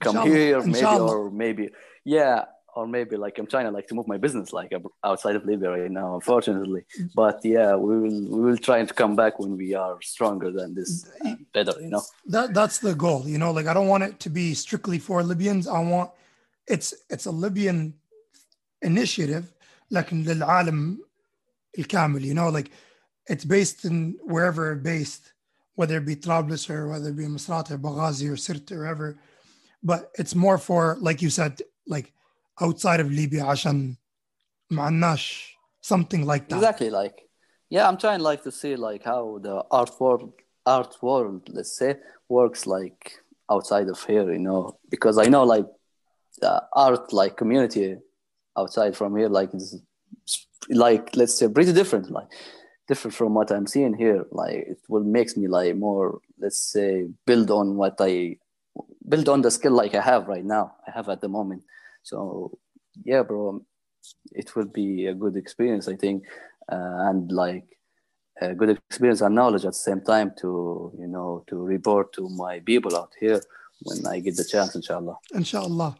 S3: come inshallah. here inshallah. maybe or maybe yeah or maybe like I'm trying to like to move my business like outside of Libya right now, unfortunately. But yeah, we will we will try to come back when we are stronger than this, better, you know.
S1: That that's the goal, you know. Like I don't want it to be strictly for Libyans. I want it's it's a Libyan initiative, like in للعالم الكامل, you know, like it's based in wherever based, whether it be Trablus or whether it be Misrata or Benghazi or Sirte or wherever. But it's more for, like you said, like outside of Libya عشان معناش something like that.
S3: Exactly like yeah, I'm trying like to see like how the art world art world, let's say, works like outside of here, you know, because I know like the art like community outside from here like is like let's say pretty different like different from what i'm seeing here like it will makes me like more let's say build on what i build on the skill like i have right now i have at the moment so yeah, bro, it will be a good experience, I think. Uh, and like a good experience and knowledge at the same time to you know to report to my people out here when I get the chance, inshallah.
S1: Inshallah.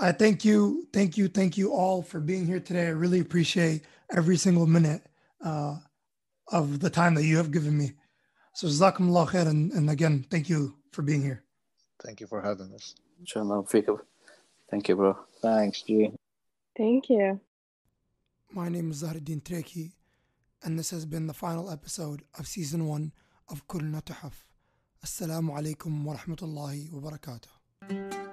S1: I thank you, thank you, thank you all for being here today. I really appreciate every single minute uh, of the time that you have given me. So Jazakumullah khair, and, and again, thank you for being here.
S4: Thank you for having us.
S3: Inshallah. Thank you, bro.
S5: Thanks, G.
S2: Thank you.
S1: My name is Zahruddin Treki, and this has been the final episode of season one of Kulna Tuhaf. Assalamu alaikum wa rahmatullahi wa barakatuh.